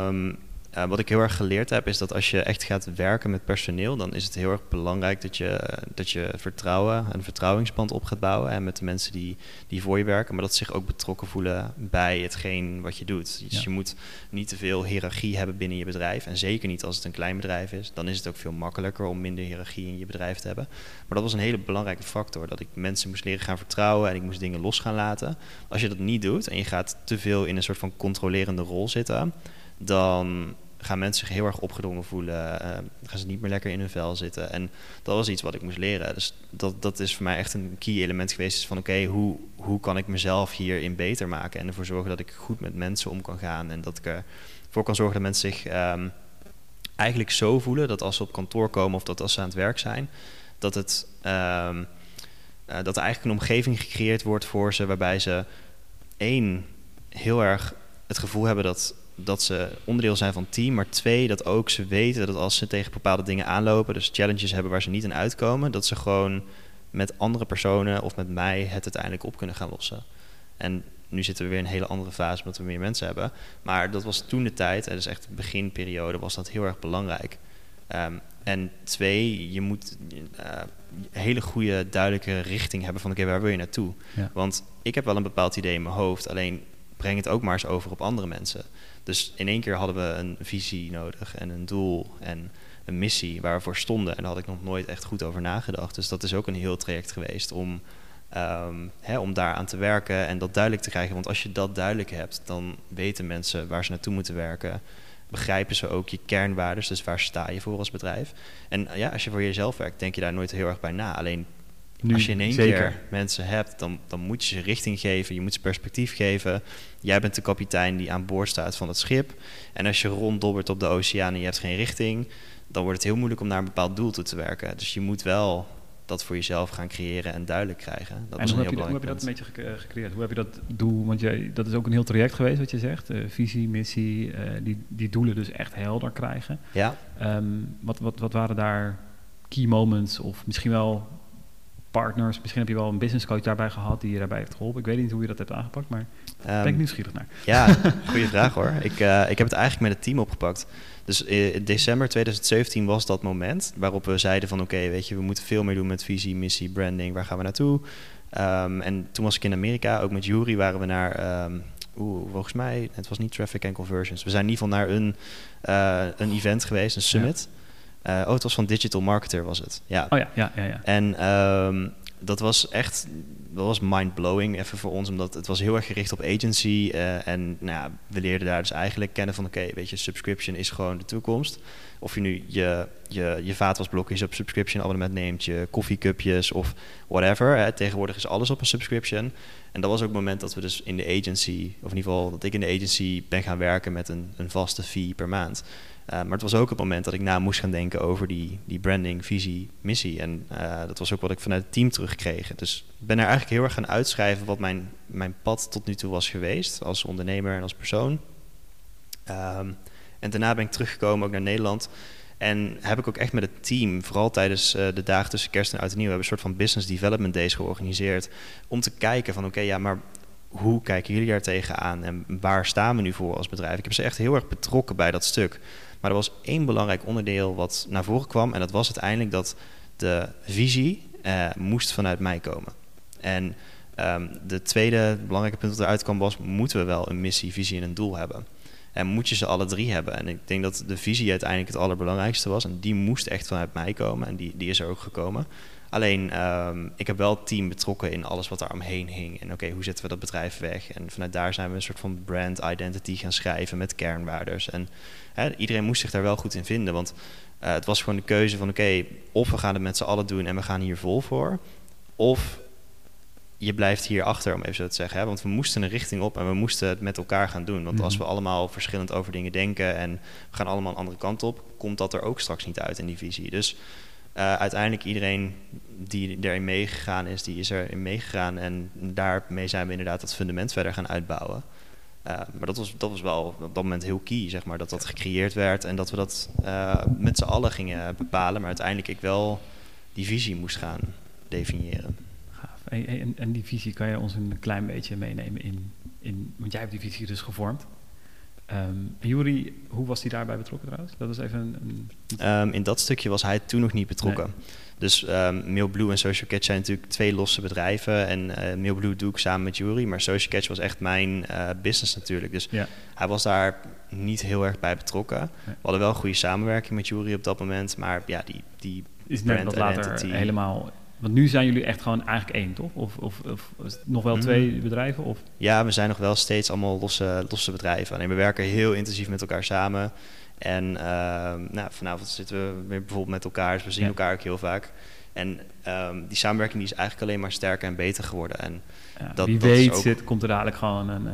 um, uh, wat ik heel erg geleerd heb, is dat als je echt gaat werken met personeel, dan is het heel erg belangrijk dat je, dat je vertrouwen, een vertrouwingsband op gaat bouwen en met de mensen die, die voor je werken, maar dat ze zich ook betrokken voelen bij hetgeen wat je doet. Dus ja. je moet niet te veel hiërarchie hebben binnen je bedrijf. En zeker niet als het een klein bedrijf is. Dan is het ook veel makkelijker om minder hiërarchie in je bedrijf te hebben. Maar dat was een hele belangrijke factor. Dat ik mensen moest leren gaan vertrouwen en ik moest dingen los gaan laten. Als je dat niet doet en je gaat te veel in een soort van controlerende rol zitten dan gaan mensen zich heel erg opgedrongen voelen. Uh, gaan ze niet meer lekker in hun vel zitten. En dat was iets wat ik moest leren. Dus dat, dat is voor mij echt een key element geweest. van oké, hoe, hoe kan ik mezelf hierin beter maken? En ervoor zorgen dat ik goed met mensen om kan gaan. En dat ik ervoor kan zorgen dat mensen zich um, eigenlijk zo voelen dat als ze op kantoor komen of dat als ze aan het werk zijn, dat, het, um, uh, dat er eigenlijk een omgeving gecreëerd wordt voor ze waarbij ze één heel erg het gevoel hebben dat dat ze onderdeel zijn van het team, maar twee, dat ook ze weten dat als ze tegen bepaalde dingen aanlopen, dus challenges hebben waar ze niet in uitkomen, dat ze gewoon met andere personen of met mij het uiteindelijk op kunnen gaan lossen. En nu zitten we weer in een hele andere fase omdat we meer mensen hebben. Maar dat was toen de tijd, en dus echt de beginperiode, was dat heel erg belangrijk. Um, en twee, je moet uh, een hele goede, duidelijke richting hebben van oké, okay, waar wil je naartoe? Ja. Want ik heb wel een bepaald idee in mijn hoofd, alleen breng het ook maar eens over op andere mensen. Dus in één keer hadden we een visie nodig en een doel en een missie waar we voor stonden. En daar had ik nog nooit echt goed over nagedacht. Dus dat is ook een heel traject geweest om ehm, hè, om daar aan te werken en dat duidelijk te krijgen. Want als je dat duidelijk hebt, dan weten mensen waar ze naartoe moeten werken. Begrijpen ze ook je kernwaarden, dus waar sta je voor als bedrijf. En ja, als je voor jezelf werkt, denk je daar nooit heel erg bij na. Alleen Nu, als je in één zeker. keer mensen hebt, dan, dan moet je ze richting geven, je moet ze perspectief geven. Jij bent de kapitein die aan boord staat van het schip. En als je ronddobbert op de oceaan en je hebt geen richting, dan wordt het heel moeilijk om naar een bepaald doel toe te werken. Dus je moet wel dat voor jezelf gaan creëren en duidelijk krijgen. Dat en is hoe een heb, heel je, hoe heb je belangrijk dat een beetje gec- gecreëerd? Hoe heb je dat doel? Want jij, dat is ook een heel traject geweest wat je zegt. Eh, visie, missie, eh, die, die doelen dus echt helder krijgen. Ja, Ehm, wat, wat, wat waren daar key moments of misschien wel partners? Misschien heb je wel een business coach daarbij gehad die je daarbij heeft geholpen. Ik weet niet hoe je dat hebt aangepakt, maar daar ehm, ben ik nieuwsgierig naar. Ja, goede vraag hoor. Ik, eh, ik heb het eigenlijk met het team opgepakt. Dus eh, in december 2017 was dat moment waarop we zeiden van oké, weet je, we moeten veel meer doen met visie, missie, branding, waar gaan we naartoe? Ehm, en toen was ik in Amerika, ook met Jury waren we naar, ehm, oeh, volgens mij, het was niet Traffic and Conversions. We zijn in ieder geval naar een, eh, een event geweest, een summit. Eh, oh, het was van Digital Marketer was het. Ja, Oh ja, ja, ja. ja. en ehm, dat was echt, dat was mind-blowing even voor ons, omdat het was heel erg gericht op agency. eh, en nou ja, we leerden daar dus eigenlijk kennen van, oké, weet je, subscription is gewoon de toekomst. Of je nu je, je, je vaatwasblokjes op subscription abonnement neemt, je koffiecupjes of whatever. Hè. Tegenwoordig is alles op een subscription. En dat was ook het moment dat we dus in de agency, of in ieder geval dat ik in de agency ben gaan werken met een, een vaste fee per maand. Uh, maar het was ook het moment dat ik na moest gaan denken over die, die branding, visie, missie. En uh, dat was ook wat ik vanuit het team terugkreeg. Dus ik ben er eigenlijk heel erg gaan uitschrijven wat mijn, mijn pad tot nu toe was geweest. Als ondernemer en als persoon. Um, en daarna ben ik teruggekomen ook naar Nederland. En heb ik ook echt met het team, vooral tijdens uh, de dagen tussen kerst en oud en nieuw, hebben een soort van business development days georganiseerd. Om te kijken van oké, ja, maar hoe kijken jullie daar tegenaan en waar staan we nu voor als bedrijf? Ik heb ze echt heel erg betrokken bij dat stuk. Maar er was één belangrijk onderdeel wat naar voren kwam. En dat was uiteindelijk dat de visie uh, moest vanuit mij komen. En um, de tweede belangrijke punt dat eruit kwam was... moeten we wel een missie, visie en een doel hebben? En moet je ze alle drie hebben? En ik denk dat de visie uiteindelijk het allerbelangrijkste was. En die moest echt vanuit mij komen. En die, die is er ook gekomen. Alleen, um, ik heb wel het team betrokken in alles wat daar omheen hing. En oké, hoe zetten we dat bedrijf weg? En vanuit daar zijn we een soort van brand identity gaan schrijven met kernwaardes. En hè, iedereen moest zich daar wel goed in vinden. Want uh, het was gewoon de keuze van oké, okay, of we gaan het met z'n allen doen en we gaan hier vol voor. Of je blijft hier achter, om even zo te zeggen. Hè? Want we moesten een richting op en we moesten het met elkaar gaan doen. Want als we allemaal verschillend over dingen denken en we gaan allemaal een andere kant op, komt dat er ook straks niet uit in die visie. Dus uh, uiteindelijk iedereen die erin meegegaan is, die is erin meegegaan. En daarmee zijn we inderdaad dat fundament verder gaan uitbouwen. Uh, maar dat was, dat was wel op dat moment heel key, zeg maar, dat dat gecreëerd werd en dat we dat uh, met z'n allen gingen bepalen. Maar uiteindelijk ik wel die visie moest gaan definiëren. En, en, die visie kan je ons een klein beetje meenemen in, in want jij hebt die visie dus gevormd. Um, Jury, hoe was hij daarbij betrokken trouwens? Dat was even een. een... Um, in dat stukje was hij toen nog niet betrokken. Nee. Dus um, Mailblue en Social Catch zijn natuurlijk twee losse bedrijven. En uh, Mailblue doe ik samen met Jury. Maar Social Catch was echt mijn uh, business natuurlijk. Dus ja. hij was daar niet heel erg bij betrokken. Nee. We hadden wel een goede samenwerking met Jury op dat moment. Maar ja, die, die is net wat later identity. helemaal want nu zijn jullie echt gewoon eigenlijk één, toch? Of, of, of nog wel twee mm. bedrijven? Of? Ja, we zijn nog wel steeds allemaal losse, losse bedrijven. Alleen we werken heel intensief met elkaar samen. En uh, nou, vanavond zitten we weer bijvoorbeeld met elkaar, dus we zien ja. elkaar ook heel vaak. En um, die samenwerking die is eigenlijk alleen maar sterker en beter geworden. En ja, dat, wie dat weet ook... zit, komt er dadelijk gewoon een uh,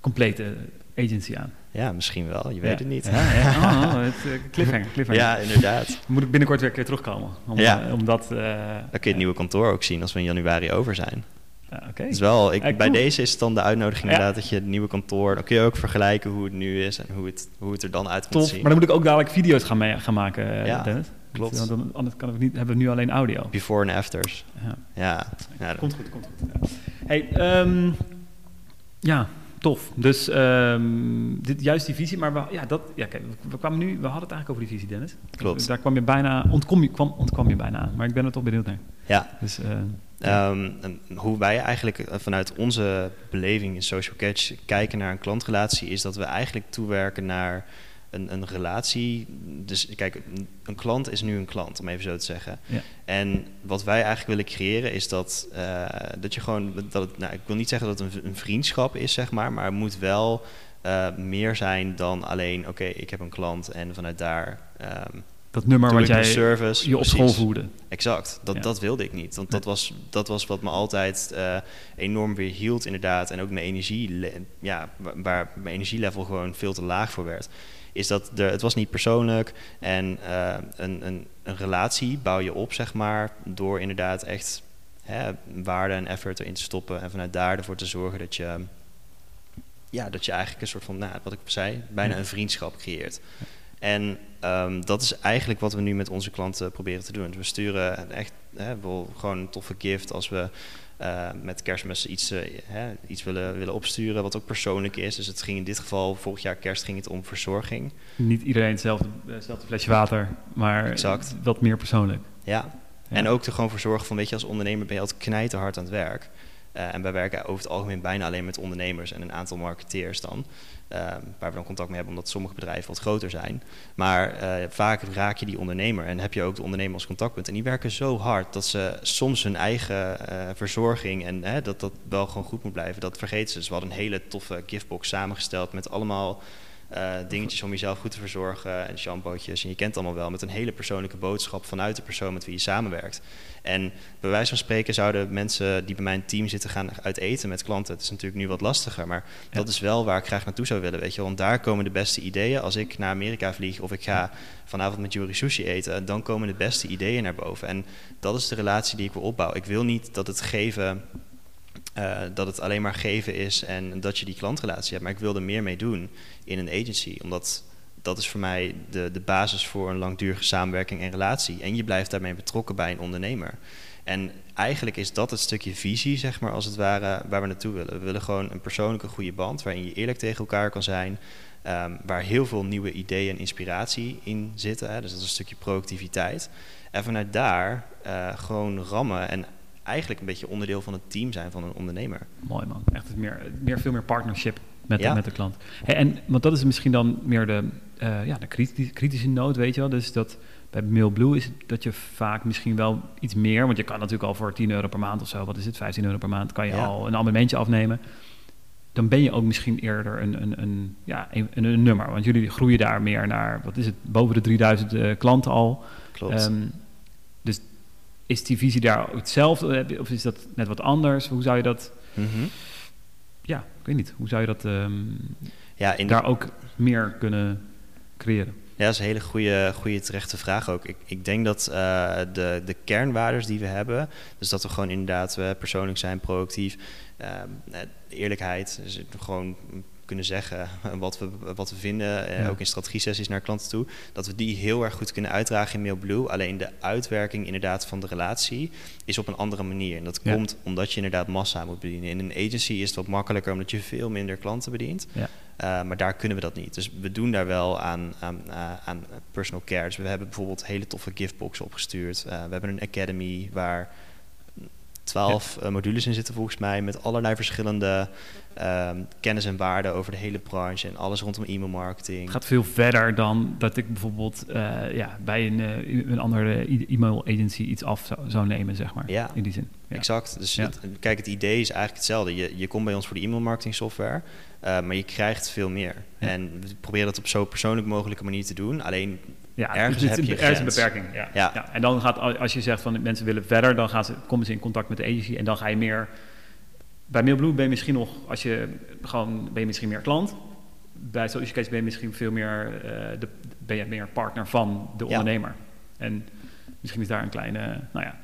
complete agency aan. Ja, kun wel. Je weet het niet. Ja, ja. Oh, oh, het, uh, cliffhanger, cliffhanger. Ja, inderdaad. Moet ik binnenkort weer een keer terugkomen. Om, ja. uh, om dat, uh, Dan kun je het nieuwe kantoor ook zien als we in januari over zijn. Ja, okay. Dus wel, ik, Ja, bij deze is het dan de uitnodiging Ja. inderdaad dat je het nieuwe kantoor... Dan kun je ook vergelijken hoe het nu is en hoe het, hoe het er dan uit komt zien. maar dan moet ik ook dadelijk video's gaan, mee, gaan maken, eh, Ja, Dennis. klopt. Want dan, anders kan ik niet, hebben we nu alleen audio. Before en afters. Ja. Ja, Komt goed, komt goed. Ja. Hey, ehm, ja, tof. Dus ehm, dit, juist die visie, maar we, ja, dat, ja, kijk, we, we kwamen nu, we hadden het eigenlijk over die visie, Dennis. Klopt. Daar kwam je bijna, ontkom je, kwam, ontkwam je bijna aan, maar ik ben er toch benieuwd naar. ja. Dus, eh, Ehm, hoe wij eigenlijk eh, vanuit onze beleving in Social Catch kijken naar een klantrelatie, is dat we eigenlijk toewerken naar een, een relatie. Dus kijk, een, klant is nu een klant, om even zo te zeggen. Ja. En wat wij eigenlijk willen creëren is dat, uh, dat je gewoon, dat het, nou, ik wil niet zeggen dat het een, een vriendschap is, zeg maar, maar het moet wel uh, meer zijn dan alleen, oké, ik heb een klant en vanuit daar. Um, dat nummer wat jij service, je op school voerde. Exact, dat, dat wilde ik niet. Want dat, was, dat was wat me altijd uh, enorm weer hield inderdaad. En ook mijn energie, ja, waar mijn energielevel gewoon veel te laag voor werd is dat er, het was niet persoonlijk. En uh, een, een, een relatie bouw je op, zeg maar, door inderdaad echt hè, waarde en effort erin te stoppen. En vanuit daar ervoor te zorgen dat je, ja, dat je eigenlijk een soort van, nou, wat ik zei, bijna een vriendschap creëert. En um, dat is eigenlijk wat we nu met onze klanten proberen te doen. We sturen echt hè, gewoon een toffe gift als we uh, met kerstmis iets, uh, hè, iets willen, willen opsturen wat ook persoonlijk is. Dus het ging in dit geval, vorig jaar kerst ging het om verzorging. Niet iedereen hetzelfde, hetzelfde flesje water, maar exact. wat meer persoonlijk. Ja. ja. en ook te gewoon verzorgen van, weet je, als ondernemer ben je altijd knijterhard aan het werk. Uh, en wij werken over het algemeen bijna alleen met ondernemers en een aantal marketeers dan. Uh, waar we dan contact mee hebben, omdat sommige bedrijven wat groter zijn. Maar uh, vaak raak je die ondernemer en heb je ook de ondernemer als contactpunt. En die werken zo hard dat ze soms hun eigen uh, verzorging en dat dat wel gewoon goed moet blijven, dat vergeten ze. Dus we hadden een hele toffe giftbox samengesteld met allemaal uh, dingetjes om jezelf goed te verzorgen en shampootjes. En je kent allemaal wel met een hele persoonlijke boodschap vanuit de persoon met wie je samenwerkt. En bij wijze van spreken zouden mensen die bij mijn team zitten gaan uit eten met klanten. Het is natuurlijk nu wat lastiger, maar dat is wel waar ik graag naartoe zou willen. Weet je, want daar komen de beste ideeën. Als ik naar Amerika vlieg of ik ga vanavond met Jury Sushi eten, dan komen de beste ideeën naar boven. En dat is de relatie die ik wil opbouwen. Ik wil niet dat het geven uh, dat het alleen maar geven is en dat je die klantrelatie hebt. Maar ik wil er meer mee doen in een agency. Omdat dat is voor mij de, de basis voor een langdurige samenwerking en relatie. En je blijft daarmee betrokken bij een ondernemer. En eigenlijk is dat het stukje visie, zeg maar, als het ware, waar we naartoe willen. We willen gewoon een persoonlijke goede band waarin je eerlijk tegen elkaar kan zijn. Um, waar heel veel nieuwe ideeën en inspiratie in zitten. Hè. Dus dat is een stukje productiviteit. En vanuit daar uh, gewoon rammen en eigenlijk een beetje onderdeel van het team zijn van een ondernemer. Mooi man, echt meer, meer, veel meer partnership met, de, met de klant. Hey, en want dat is misschien dan meer de, uh, ja, de kritische, kritische noot, weet je wel. Dus dat bij MailBlue is dat je vaak misschien wel iets meer, want je kan natuurlijk al voor 10 euro per maand of zo, wat is het, 15 euro per maand, kan je al een abonnementje afnemen. Dan ben je ook misschien eerder een, een, een ja, een, een, nummer. Want jullie groeien daar meer naar, wat is het, boven de 3000 uh, eh, klanten al. Klopt. Um, dus is die visie daar hetzelfde of is dat net wat anders? Hoe zou je dat... Mm -hmm. Ja, ik weet niet. Hoe zou je dat um, ja, in daar ook meer kunnen creëren? Ja, dat is een hele goede, goede terechte vraag ook. Ik, ik denk dat uh, de, de kernwaardes die we hebben, dus dat we gewoon inderdaad we persoonlijk zijn, proactief, uh, eerlijkheid, dus gewoon kunnen zeggen wat we, wat we vinden, eh, ook in strategie-sessies naar klanten toe, dat we die heel erg goed kunnen uitdragen in MailBlue. Alleen de uitwerking inderdaad van de relatie is op een andere manier. En dat komt omdat je inderdaad massa moet bedienen. In een agency is het wat makkelijker omdat je veel minder klanten bedient. Ja. Uh, maar daar kunnen we dat niet. Dus we doen daar wel aan, aan, uh, aan personal care. Dus we hebben bijvoorbeeld hele toffe giftboxen opgestuurd. Uh, we hebben een academy waar twaalf ja. modules in zitten volgens mij. Met allerlei verschillende um, kennis en waarden over de hele branche en alles rondom e-mail marketing. Het gaat veel verder dan dat ik bijvoorbeeld uh, ja, bij een, uh, een andere e-mail agency iets af zou, zou, nemen, zeg maar. Ja, in die zin. Ja. Exact. Dus het, kijk, het idee is eigenlijk hetzelfde. Je, je komt bij ons voor de e-mail marketing software, uh, maar je krijgt veel meer. En we proberen dat op zo persoonlijk mogelijke manier te doen. Alleen ja, ergens heb je er is een beperking. Ja. Ja. ja. En dan gaat, als je zegt van mensen willen verder, dan gaan ze, komen ze in contact met de agency en dan ga je meer bij Mailblue ben je misschien nog, als je gewoon, ben je misschien meer klant. Bij Social Case ben je misschien veel meer, uh, de, ben je meer partner van de ondernemer. En misschien is daar een kleine, nou ja,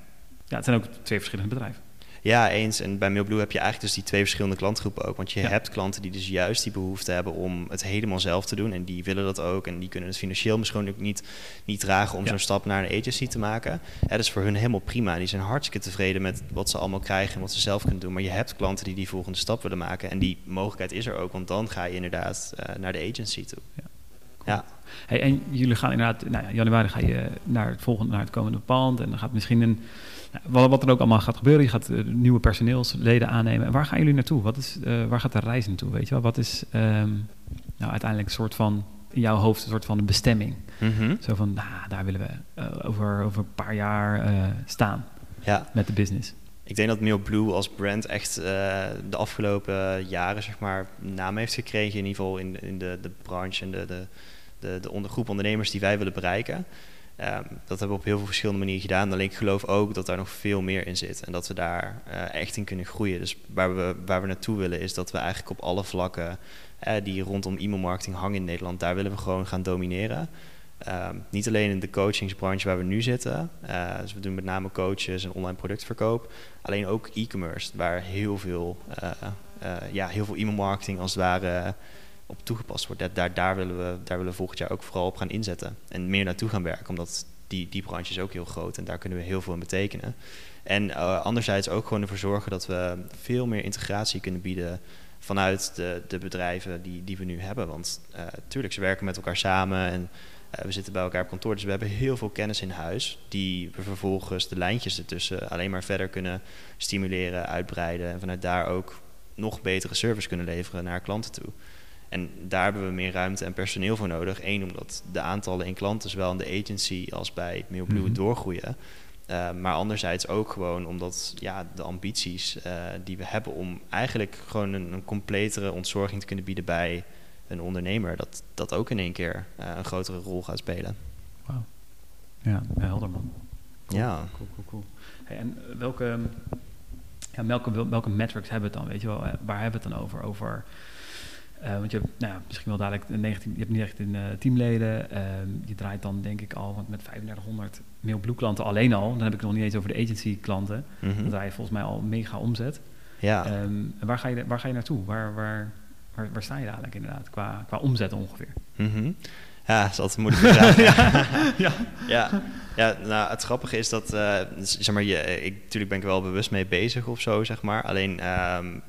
ja, het zijn ook twee verschillende bedrijven. Ja, eens. En bij Mailblue heb je eigenlijk dus die twee verschillende klantgroepen ook. Want je hebt klanten die dus juist die behoefte hebben om het helemaal zelf te doen. En die willen dat ook. En die kunnen het financieel misschien ook niet, niet dragen om zo'n stap naar een agency te maken. dat is voor hun helemaal prima. Die zijn hartstikke tevreden met wat ze allemaal krijgen en wat ze zelf kunnen doen. Maar je hebt klanten die die volgende stap willen maken. En die mogelijkheid is er ook. Want dan ga je inderdaad uh, naar de agency toe. Ja. Hey, en jullie gaan inderdaad, nou ja, januari ga je naar het volgende, naar het komende pand. En dan gaat misschien een wat, wat er ook allemaal gaat gebeuren, je gaat uh, nieuwe personeelsleden aannemen. En waar gaan jullie naartoe? Wat is, uh, waar gaat de reis naartoe? Weet je wel? Wat is um, nou, uiteindelijk een soort van in jouw hoofd een soort van een bestemming. Mhm. Zo van, nou, daar willen we eh, over, over een paar jaar eh, staan Ja, met de business. ik denk dat MailBlue als brand echt eh, de afgelopen jaren zeg maar, naam heeft gekregen. In ieder geval in, in de, de branche en de, de, de, de groep ondernemers die wij willen bereiken. Ehm, dat hebben we op heel veel verschillende manieren gedaan. Alleen ik geloof ook dat daar nog veel meer in zit. En dat we daar eh, echt in kunnen groeien. Dus waar we, waar we naartoe willen is dat we eigenlijk op alle vlakken eh, die rondom e-mailmarketing hangen in Nederland, daar willen we gewoon gaan domineren. Ehm, niet alleen in de coachingsbranche waar we nu zitten. eh, dus we doen met name coaches en online productverkoop. Alleen ook e-commerce, waar heel veel, ja, heel veel e-mailmarketing als het ware op toegepast wordt. Daar, daar, willen we, daar willen we volgend jaar ook vooral op gaan inzetten. En meer naartoe gaan werken, omdat die, die branche is ook heel groot en daar kunnen we heel veel in betekenen. En eh, anderzijds ook gewoon ervoor zorgen dat we veel meer integratie kunnen bieden vanuit de, de bedrijven die, die we nu hebben. Want uh, tuurlijk, ze werken met elkaar samen en uh, we zitten bij elkaar op kantoor. Dus we hebben heel veel kennis in huis die we vervolgens de lijntjes ertussen alleen maar verder kunnen stimuleren, uitbreiden. En vanuit daar ook nog betere service kunnen leveren naar klanten toe. En daar hebben we meer ruimte en personeel voor nodig. Eén, omdat de aantallen in klanten, zowel in de agency als bij MailBlue, mm -hmm. doorgroeien. Uh, maar anderzijds ook gewoon omdat ja, de ambities uh, die we hebben om eigenlijk gewoon een, een, completere ontzorging te kunnen bieden bij een ondernemer, dat dat ook in één keer uh, een grotere rol gaat spelen. Wow. Ja, helder man. Cool. Ja. Cool, cool, cool. Hey, en welke, ja, welke, welke metrics hebben we het dan? Weet je wel, waar hebben we het dan over? Over uh, want je hebt nou misschien wel dadelijk 19, je hebt niet echt in uh, teamleden. Uh, je draait dan denk ik al want met 3500 MailBlue klanten alleen al. Dan heb ik het nog niet eens over de agency klanten. Mm -hmm. Dan draai je volgens mij al mega omzet. Ja. Um, waar, ga je, waar ga je naartoe? Waar, waar, waar, waar sta je dadelijk inderdaad qua, qua omzet ongeveer? Mm -hmm. Ja, dat is altijd een vraag. ja. ja. ja. Ja, nou, het grappige is dat, uh, zeg maar, je, ik, natuurlijk ben ik er wel bewust mee bezig of zo, zeg maar. Alleen, um,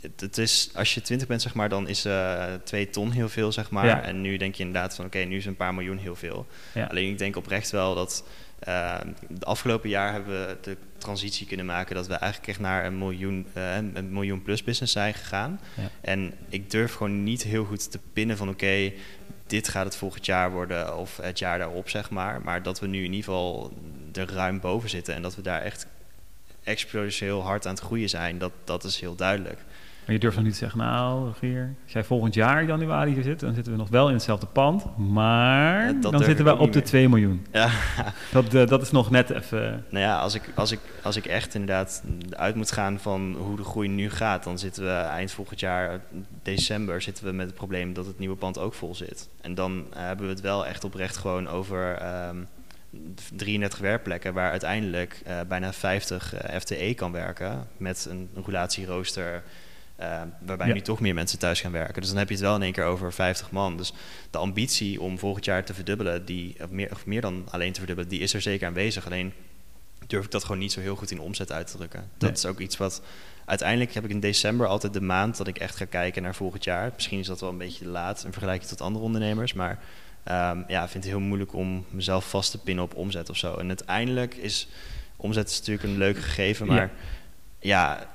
het, het, is, als je 20 bent, zeg maar, dan is uh, 2 ton heel veel, zeg maar. Ja. En nu denk je inderdaad van, oké, okay, nu is een paar miljoen heel veel. Ja. Alleen, ik denk oprecht wel dat uh, de afgelopen jaar hebben we de transitie kunnen maken dat we eigenlijk echt naar een miljoen, uh, een miljoen plus business zijn gegaan. Ja. En ik durf gewoon niet heel goed te pinnen van, oké, okay, dit gaat het volgend jaar worden of het jaar daarop, zeg maar. Maar dat we nu in ieder geval er ruim boven zitten en dat we daar echt exponentieel hard aan het groeien zijn, dat, dat is heel duidelijk. Maar je durft nog niet te zeggen, nou, Rogier, als jij volgend jaar januari hier zit, dan zitten we nog wel in hetzelfde pand, maar Ja, dan zitten we op de niet 2 miljoen. Ja, Dat, eh, dat is nog net even... nou ja, als ik, als, ik, als ik echt inderdaad uit moet gaan van hoe de groei nu gaat, dan zitten we eind volgend jaar, december, zitten we met het probleem dat het nieuwe pand ook vol zit. En dan eh, hebben we het wel echt oprecht gewoon over ehm 33 werkplekken waar uiteindelijk eh, bijna 50 eh, FTE kan werken met een, een roulatierooster eh, waarbij Ja. nu toch meer mensen thuis gaan werken. Dus dan heb je het wel in één keer over 50 man. Dus de ambitie om volgend jaar te verdubbelen, die, of, meer, of meer dan alleen te verdubbelen, die is er zeker aanwezig. Alleen durf ik dat gewoon niet zo heel goed in omzet uit te drukken. Dat Nee. is ook iets wat... Uiteindelijk heb ik in december altijd de maand dat ik echt ga kijken naar volgend jaar. Misschien is dat wel een beetje laat in vergelijking tot andere ondernemers. Maar ehm, ja, ik vind het heel moeilijk om mezelf vast te pinnen op omzet of zo. En uiteindelijk is omzet is natuurlijk een leuk gegeven, maar ja,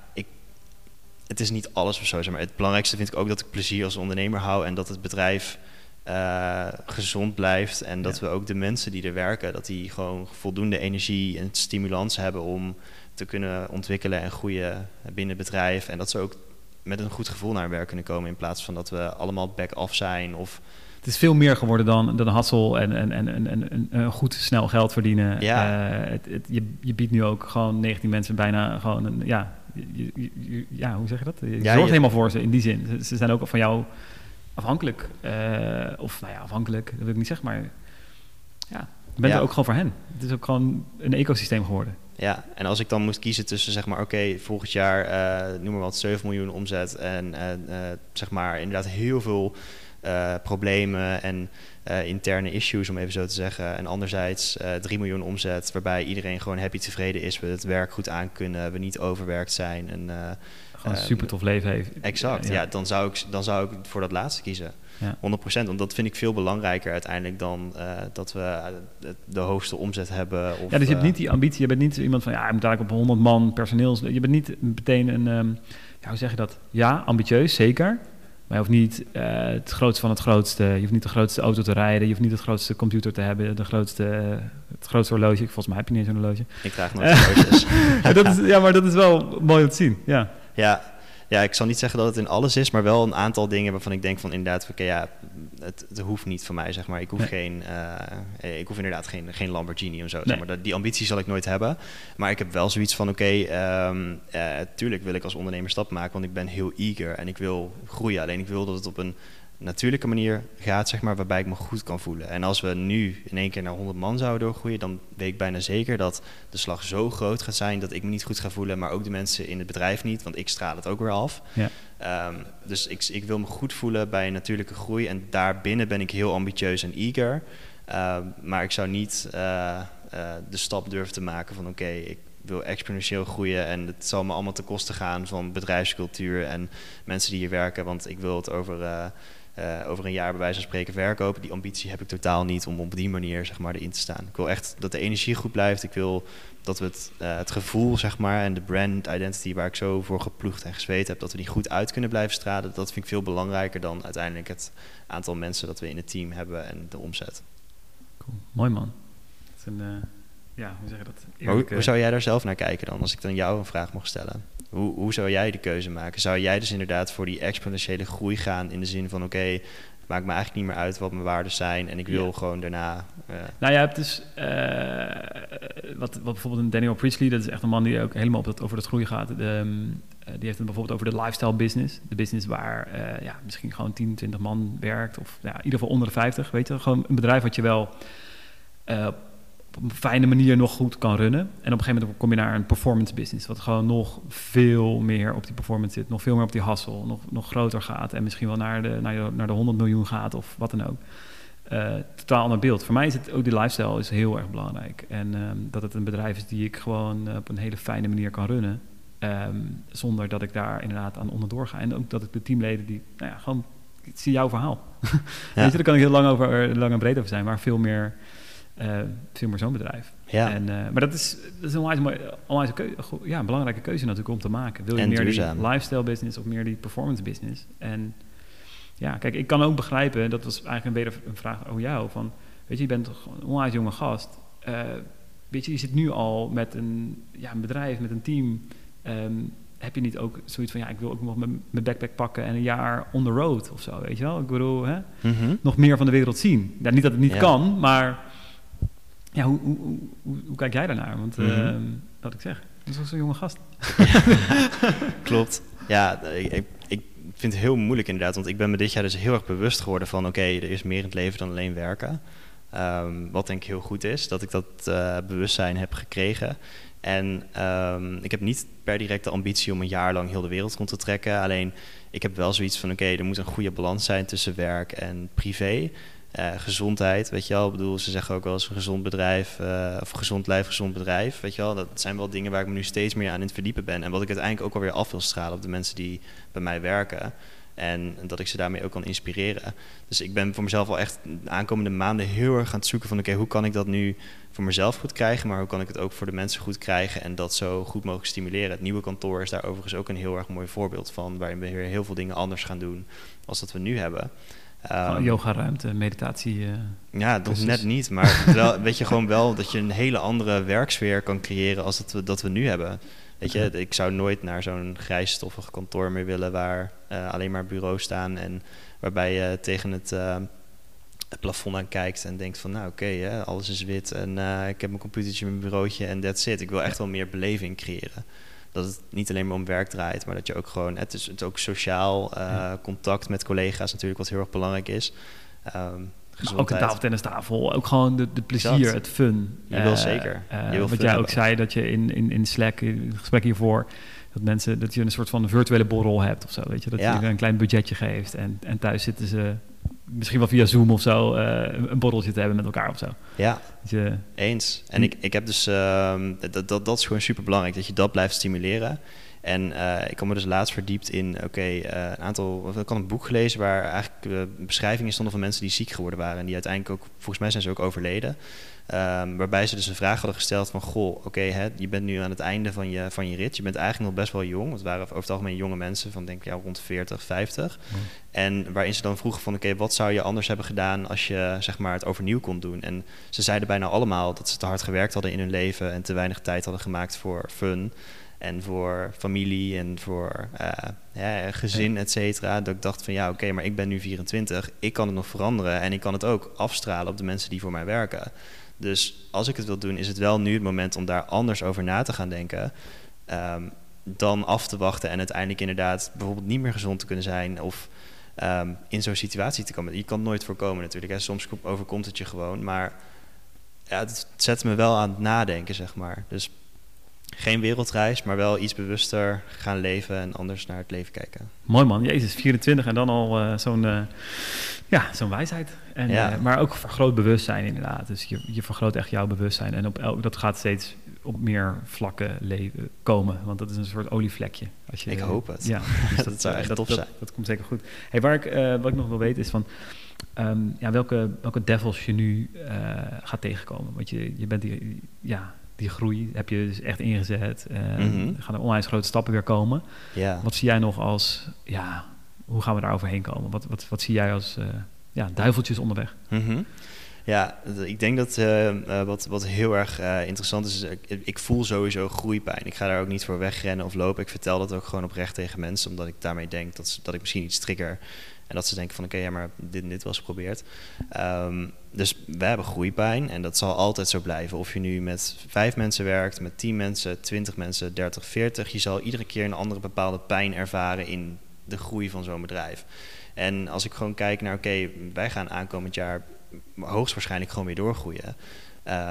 het is niet alles of zo. Zeg maar. Het belangrijkste vind ik ook dat ik plezier als ondernemer hou en dat het bedrijf eh, gezond blijft. En dat Ja. we ook de mensen die er werken, dat die gewoon voldoende energie en stimulans hebben om te kunnen ontwikkelen en groeien binnen het bedrijf. En dat ze ook met een goed gevoel naar hun werk kunnen komen in plaats van dat we allemaal back-off zijn of Het is veel meer geworden dan, dan hassel en, en, en, en, en, en, en goed snel geld verdienen. Ja. Eh, het, het, je, je biedt nu ook gewoon 19 mensen bijna gewoon een, ja, je, je- je- ja, hoe zeg je dat? Je Ja, zorgt helemaal voor ze in die zin. Ze, ze zijn ook van jou afhankelijk. Eh, of nou ja, afhankelijk, dat wil ik niet zeggen, maar ja, je bent er ook gewoon voor hen. Het is ook gewoon een ecosysteem geworden. Ja, en als ik dan moest kiezen tussen zeg maar, oké, volgend jaar eh, noem maar wat 7 miljoen omzet en eh, zeg maar inderdaad heel veel eh, problemen en eh, interne issues, om even zo te zeggen. En anderzijds eh 3 miljoen omzet, waarbij iedereen gewoon happy tevreden is, we het werk goed aankunnen, we niet overwerkt zijn. En, Gewoon een Eh, super tof leven heeft. exact, ja, dan, zou ik, dan zou ik voor dat laatste kiezen. Ja. 100%, want dat vind ik veel belangrijker uiteindelijk dan dat we de, hoogste omzet hebben. Of, Ja, dus je hebt niet die ambitie. Je bent niet iemand van, ja, ik moet eigenlijk op 100 man personeels. Je bent niet meteen een, ehm, ja, hoe zeg je dat? Ja, ambitieus, zeker. Maar je hoeft niet uh, het grootste van het grootste. Je hoeft niet de grootste auto te rijden. Je hoeft niet de grootste computer te hebben. De grootste, het grootste horloge. Volgens mij heb je niet een horloge. Ik krijg nooit horloges. dat is, ja, maar dat is wel mooi om te zien. Ja, ja ja, ik zal niet zeggen dat het in alles is, maar wel een aantal dingen waarvan ik denk van inderdaad, oké, ja, het, het, hoeft niet van mij, zeg maar. Ik hoef, geen, uh, ik hoef inderdaad geen, geen Lamborghini of zo, zeg maar. Die ambitie zal ik nooit hebben. Maar ik heb wel zoiets van, oké, okay, um, ehm, uh, tuurlijk wil ik als ondernemer stap maken, want ik ben heel eager en ik wil groeien. Alleen ik wil dat het op een natuurlijke manier gaat, zeg maar, waarbij ik me goed kan voelen. En als we nu in één keer naar 100 man zouden doorgroeien, dan weet ik bijna zeker dat de slag zo groot gaat zijn dat ik me niet goed ga voelen, maar ook de mensen in het bedrijf niet, want ik straal het ook weer af. Ja. Um, dus ik, ik, wil me goed voelen bij natuurlijke groei en daarbinnen ben ik heel ambitieus en eager. Um, maar ik zou niet uh, uh, de stap durven te maken van oké, okay, ik wil exponentieel groeien en het zal me allemaal ten koste gaan van bedrijfscultuur en mensen die hier werken, want ik wil het over... Uh, uh, over een jaar bij wijze van spreken verkopen. Die ambitie heb ik totaal niet om op die manier zeg maar, erin te staan. Ik wil echt dat de energie goed blijft. Ik wil dat we het, uh, het gevoel zeg maar, en de brand identity waar ik zo voor geploegd en gezweet heb, dat we die goed uit kunnen blijven stralen. Dat vind ik veel belangrijker dan uiteindelijk het aantal mensen dat we in het team hebben en de omzet. Cool. Mooi man. Dat is een, uh, ja, hoe zeg je dat? Hoe, hoe zou jij daar zelf naar kijken dan, als ik dan jou een vraag mocht stellen? Hoe, hoe zou jij de keuze maken? Zou jij dus inderdaad voor die exponentiële groei gaan in de zin van oké, het maakt me eigenlijk niet meer uit wat mijn waarden zijn en ik wil gewoon daarna. Uh... Nou, je hebt dus uh, wat, wat bijvoorbeeld een Daniel Priestley, dat is echt een man die ook helemaal op dat, over het groei gaat. De, um, die heeft het bijvoorbeeld over de lifestyle business. De business waar uh, ja, misschien gewoon 10, 20 man werkt, of ja, in ieder geval onder de 50. Weet je, gewoon een bedrijf wat je wel op een fijne manier nog goed kan runnen. En op een gegeven moment kom je naar een performance business, wat gewoon nog veel meer op die performance zit, nog veel meer op die hustle, nog, nog groter gaat en misschien wel naar de, naar, de, naar de 100 miljoen gaat of wat dan ook. Uh, totaal ander beeld. Voor mij is het ook die lifestyle is heel erg belangrijk. En um, dat het een bedrijf is die ik gewoon uh, op een hele fijne manier kan runnen. Um, zonder dat ik daar inderdaad aan onderdoor ga. En ook dat ik de teamleden die, nou ja, gewoon, ik zie jouw verhaal. Ja. Weet je, daar kan ik heel lang, over, lang en breed over zijn, maar veel meer uh, veel meer zo'n bedrijf. Ja. En, uh, maar dat is, dat is een onwijs, mooi, onwijs keuze, ja, een belangrijke keuze natuurlijk om te maken. Wil je en meer duurzaam. die lifestyle business of meer die performance business? En ja, kijk, ik kan ook begrijpen, dat was eigenlijk weer een vraag over jou, van, weet je, je bent toch een onwijs jonge gast. Uh, weet je, je zit nu al met een, ja, een bedrijf, met een team. Um, heb je niet ook zoiets van, ja, ik wil ook nog mijn, mijn backpack pakken en een jaar on the road of zo, weet je wel? Ik bedoel, hè? Mm -hmm. nog meer van de wereld zien. Ja, niet dat het niet ja. kan, maar ja, hoe, hoe, hoe, hoe, kijk jij daarnaar? Want mm -hmm. wat ik zeg, dat is zo'n jonge gast. Klopt. Ja, ik, ik vind het heel moeilijk inderdaad. Want ik ben me dit jaar dus heel erg bewust geworden van... oké, er is meer in het leven dan alleen werken. Um, wat denk ik heel goed is, dat ik dat uh, bewustzijn heb gekregen. En um, ik heb niet per direct de ambitie om een jaar lang heel de wereld rond te trekken. Alleen, ik heb wel zoiets van... oké, er moet een goede balans zijn tussen werk en privé... Uh, gezondheid, weet je wel. Ik bedoel, ze zeggen ook wel eens een gezond bedrijf, uh, of gezond lijf, gezond bedrijf, weet je wel. Dat zijn wel dingen waar ik me nu steeds meer aan in het verdiepen ben. En wat ik uiteindelijk ook alweer af wil stralen op de mensen die bij mij werken. En dat ik ze daarmee ook kan inspireren. Dus ik ben voor mezelf al echt de aankomende maanden heel erg aan het zoeken van... oké, hoe kan ik dat nu voor mezelf goed krijgen... maar hoe kan ik het ook voor de mensen goed krijgen... en dat zo goed mogelijk stimuleren. Het nieuwe kantoor is daar overigens ook een heel erg mooi voorbeeld van... waarin we weer heel veel dingen anders gaan doen als dat we nu hebben. Um, yoga ruimte, meditatie. Uh, ja, nog net niet. Maar wel, weet je gewoon wel dat je een hele andere werksfeer kan creëren als dat we, dat we nu hebben. Weet je, ik zou nooit naar zo'n grijsstoffig kantoor meer willen waar uh, alleen maar bureaus staan en waarbij je tegen het, uh, het plafond aan kijkt en denkt van nou oké, okay, alles is wit en ik heb mijn computertje, mijn bureautje en that's it. Ik wil echt wel meer beleving creëren dat het niet alleen maar om werk draait, maar dat je ook gewoon, het is het ook sociaal uh, contact met collega's natuurlijk wat heel erg belangrijk is. Um, ook een tafeltennistafel, ook gewoon de, de plezier, dat. het fun. Je wil uh, zeker. Uh, je wil wat jij hebben. ook zei, dat je in, in, in Slack, in het gesprek hiervoor, dat mensen, dat je een soort van virtuele borrel hebt of zo, weet je. Dat ja. je een klein budgetje geeft en, en thuis zitten ze misschien wel via Zoom of zo uh, een borreltje te hebben met elkaar of zo. Ja, je, eens. En ik, ik heb dus, uh, dat, dat, dat is gewoon super belangrijk, dat je dat blijft stimuleren. En uh, ik had me dus laatst verdiept in, oké, uh, een aantal, ik had een boek gelezen waar eigenlijk uh, beschrijvingen stonden van mensen die ziek geworden waren. En die uiteindelijk ook, volgens mij zijn ze ook overleden. Um, waarbij ze dus een vraag hadden gesteld van, goh, oké, je bent nu aan het einde van je, van je rit. Je bent eigenlijk nog best wel jong. Het waren over het algemeen jonge mensen van, denk ik, ja, rond 40, 50. Mm. En waarin ze dan vroegen van, oké, wat zou je anders hebben gedaan als je, zeg maar, het overnieuw kon doen? En ze zeiden bijna allemaal dat ze te hard gewerkt hadden in hun leven en te weinig tijd hadden gemaakt voor fun en voor familie en voor uh, ja, gezin, et cetera. Dat ik dacht van ja, oké, maar ik ben nu 24. Ik kan het nog veranderen en ik kan het ook afstralen op de mensen die voor mij werken. Dus als ik het wil doen, is het wel nu het moment om daar anders over na te gaan denken. Um, dan af te wachten en uiteindelijk inderdaad bijvoorbeeld niet meer gezond te kunnen zijn of um, in zo'n situatie te komen. Je kan het nooit voorkomen natuurlijk. Hè. Soms overkomt het je gewoon, maar ja, het zet me wel aan het nadenken, zeg maar. Dus geen wereldreis, maar wel iets bewuster gaan leven en anders naar het leven kijken. Mooi man, Jezus, 24 en dan al uh, zo'n uh, ja, zo'n wijsheid. En, ja. uh, maar ook vergroot bewustzijn inderdaad. Dus je, je vergroot echt jouw bewustzijn. En op elk, dat gaat steeds op meer vlakken leven, komen. Want dat is een soort olievlekje. Als je, ik hoop het. Ja, dus dat, dat, zou echt dat, tof zijn. Dat, dat, komt zeker goed. Hey, waar ik, wat ik nog wil weten is van... Um, ja, welke, welke devils je nu gaat tegenkomen. Want je, je bent hier... Ja, die groei heb je dus echt ingezet. Uh, mm gaan er onwijs grote stappen weer komen. Ja. Wat zie jij nog als, ja, hoe gaan we daar overheen komen? Wat, wat, wat zie jij als uh, ja, duiveltjes onderweg? Mm -hmm. Ja, ik denk dat uh, wat, wat heel erg interessant is, ik, voel sowieso groeipijn. Ik ga daar ook niet voor wegrennen of lopen. Ik vertel dat ook gewoon oprecht tegen mensen, omdat ik daarmee denk dat, dat ik misschien iets trigger en dat ze denken van oké, ja, maar dit en dit was geprobeerd. Um, dus we hebben groeipijn en dat zal altijd zo blijven. Of je nu met vijf mensen werkt, met tien mensen, twintig mensen, dertig, veertig. Je zal iedere keer een andere bepaalde pijn ervaren in de groei van zo'n bedrijf. En als ik gewoon kijk naar oké, wij gaan aankomend jaar hoogstwaarschijnlijk gewoon weer doorgroeien.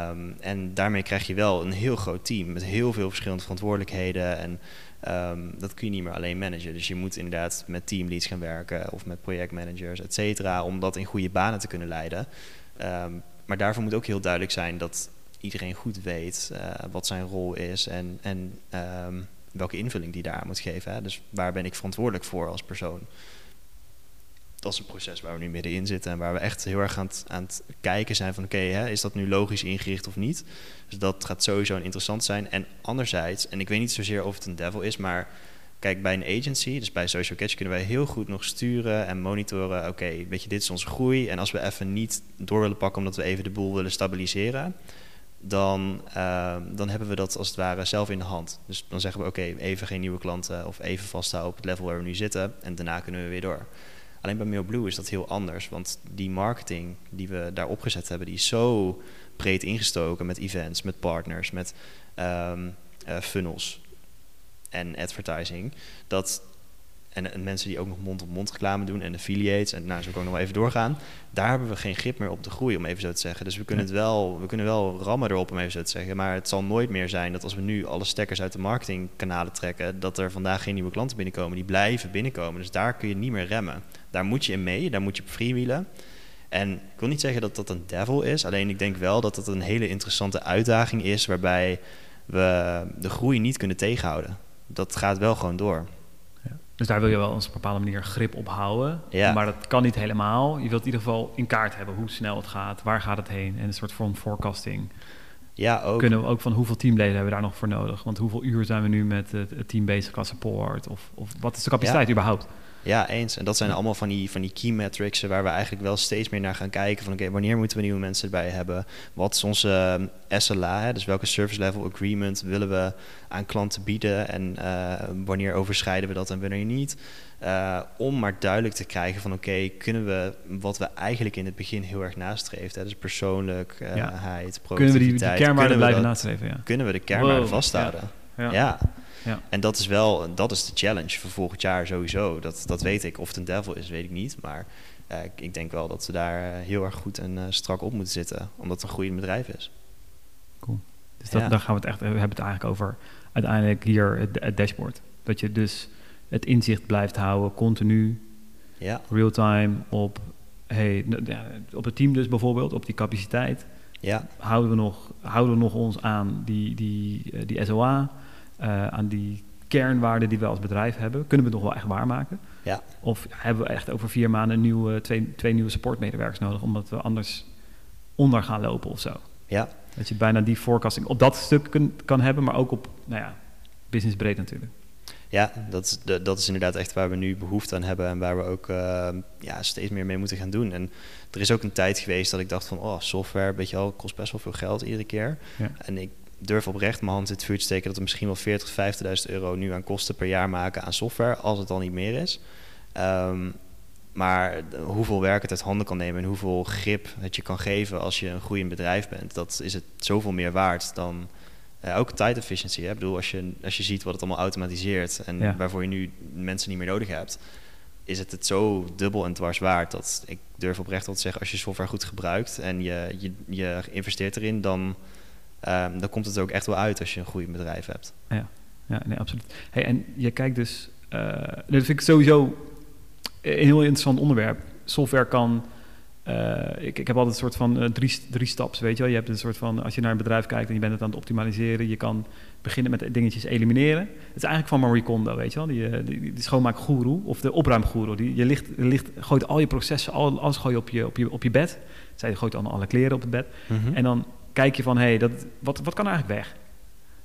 Um, en daarmee krijg je wel een heel groot team met heel veel verschillende verantwoordelijkheden en Um, dat kun je niet meer alleen managen. Dus je moet inderdaad met teamleads gaan werken of met projectmanagers, et cetera, om dat in goede banen te kunnen leiden. Um, maar daarvoor moet ook heel duidelijk zijn dat iedereen goed weet uh, wat zijn rol is en, en welke invulling die daar moet geven. Hè. Dus waar ben ik verantwoordelijk voor als persoon? Dat is een proces waar we nu middenin zitten en waar we echt heel erg aan het, aan het kijken zijn van oké, is dat nu logisch ingericht of niet? Dus dat gaat sowieso interessant zijn. En anderzijds, en ik weet niet zozeer of het een devil is, maar kijk, bij een agency, dus bij Social Catch, kunnen wij heel goed nog sturen en monitoren. Oké, weet je, dit is onze groei. En als we even niet door willen pakken omdat we even de boel willen stabiliseren, dan, uh, dan hebben we dat als het ware zelf in de hand. Dus dan zeggen we oké, even geen nieuwe klanten of even vasthouden op het level waar we nu zitten en daarna kunnen we weer door. Alleen bij MailBlue is dat heel anders, want die marketing die we daar opgezet hebben, die is zo breed ingestoken met events, met partners, met um, uh, funnels en advertising, dat en, en, mensen die ook nog mond-op-mond reclame doen en affiliates en nou, zo kan ik nog wel even doorgaan. Daar hebben we geen grip meer op de groei, om even zo te zeggen. Dus we kunnen het wel, we kunnen wel rammen erop, om even zo te zeggen. Maar het zal nooit meer zijn dat als we nu alle stekkers uit de marketingkanalen trekken, dat er vandaag geen nieuwe klanten binnenkomen. Die blijven binnenkomen. Dus daar kun je niet meer remmen. Daar moet je in mee, daar moet je op freewheelen. En ik wil niet zeggen dat dat een devil is, alleen ik denk wel dat dat een hele interessante uitdaging is waarbij we de groei niet kunnen tegenhouden. Dat gaat wel gewoon door. Dus daar wil je wel op een bepaalde manier grip op houden. Ja. Maar dat kan niet helemaal. Je wilt in ieder geval in kaart hebben hoe snel het gaat, waar gaat het heen en een soort van forecasting. Ja, ook. Kunnen we ook van hoeveel teamleden hebben we daar nog voor nodig? Want hoeveel uur zijn we nu met het, team bezig qua support? Of, of wat is de capaciteit überhaupt? Ja, eens. En dat zijn allemaal van die, van die key metrics waar we eigenlijk wel steeds meer naar gaan kijken. Van oké, wanneer moeten we nieuwe mensen erbij hebben? Wat is onze uh, SLA? Hè? Dus welke service level agreement willen we aan klanten bieden? En uh, wanneer overschrijden we dat en wanneer niet? Uh, om maar duidelijk te krijgen van oké, okay, kunnen we wat we eigenlijk in het begin heel erg nastreefden, dus persoonlijkheid, ja. Kunnen we die, die kernwaarden blijven nastreven? Ja. Kunnen we de kernwaarden wow. vasthouden? ja. ja. Ja. En dat is wel, dat is de challenge voor volgend jaar sowieso. Dat, dat weet ik. Of het een devil is, weet ik niet. Maar uh, ik denk wel dat we daar uh, heel erg goed en uh, strak op moeten zitten. Omdat het een groeiend bedrijf is. Cool. Dus dat, ja. daar gaan we het echt, we hebben het eigenlijk over uiteindelijk hier het, het dashboard. Dat je dus het inzicht blijft houden, continu, ja. real-time op, hey, op het team dus bijvoorbeeld, op die capaciteit. Ja. Houden, we nog, houden we nog ons aan die, die, die SOA? Uh, aan die kernwaarden die we als bedrijf hebben, kunnen we nog wel echt waarmaken? Ja. Of hebben we echt over vier maanden een nieuwe, twee, twee nieuwe supportmedewerkers nodig, omdat we anders onder gaan lopen of zo? Ja. Dat je bijna die forecasting op dat stuk kun, kan hebben, maar ook op, nou ja, businessbreed natuurlijk. Ja, dat dat is inderdaad echt waar we nu behoefte aan hebben en waar we ook uh, ja, steeds meer mee moeten gaan doen. En er is ook een tijd geweest dat ik dacht van, oh, software, weet je wel, kost best wel veel geld iedere keer. Ja. En ik durf oprecht mijn hand in het vuur te steken dat we misschien wel 40, 50.000 euro nu aan kosten per jaar maken aan software, als het al niet meer is. Um, maar hoeveel werk het uit handen kan nemen en hoeveel grip het je kan geven als je een groeiend bedrijf bent, dat is het zoveel meer waard dan uh, ook tijd efficiency. Hè? Ik bedoel, als je, als je ziet wat het allemaal automatiseert en Ja. waarvoor je nu mensen niet meer nodig hebt, is het het zo dubbel en dwars waard dat ik durf oprecht wel te zeggen, als je software goed gebruikt en je, je, je investeert erin, dan, ehm, dan komt het er ook echt wel uit als je een groeiend bedrijf hebt. Ja, nee, absoluut. Hey, en je kijkt dus, eh, dat vind ik sowieso een heel interessant onderwerp. Software kan, eh, ik, ik heb altijd een soort van eh, drie, drie staps, weet je wel. Je hebt een soort van, als je naar een bedrijf kijkt en je bent het aan het optimaliseren, je kan beginnen met dingetjes elimineren. Het is eigenlijk van Marie Kondo, weet je wel. Die, die, die schoonmaakgoeroe of de opruimgoeroe. Die, je ligt, ligt, gooit al je processen, al, alles gooi je op je, op je, op je bed. Zij gooit dan alle kleren op het bed. En dan kijk je van, hé, hey, dat, wat, wat kan eigenlijk weg?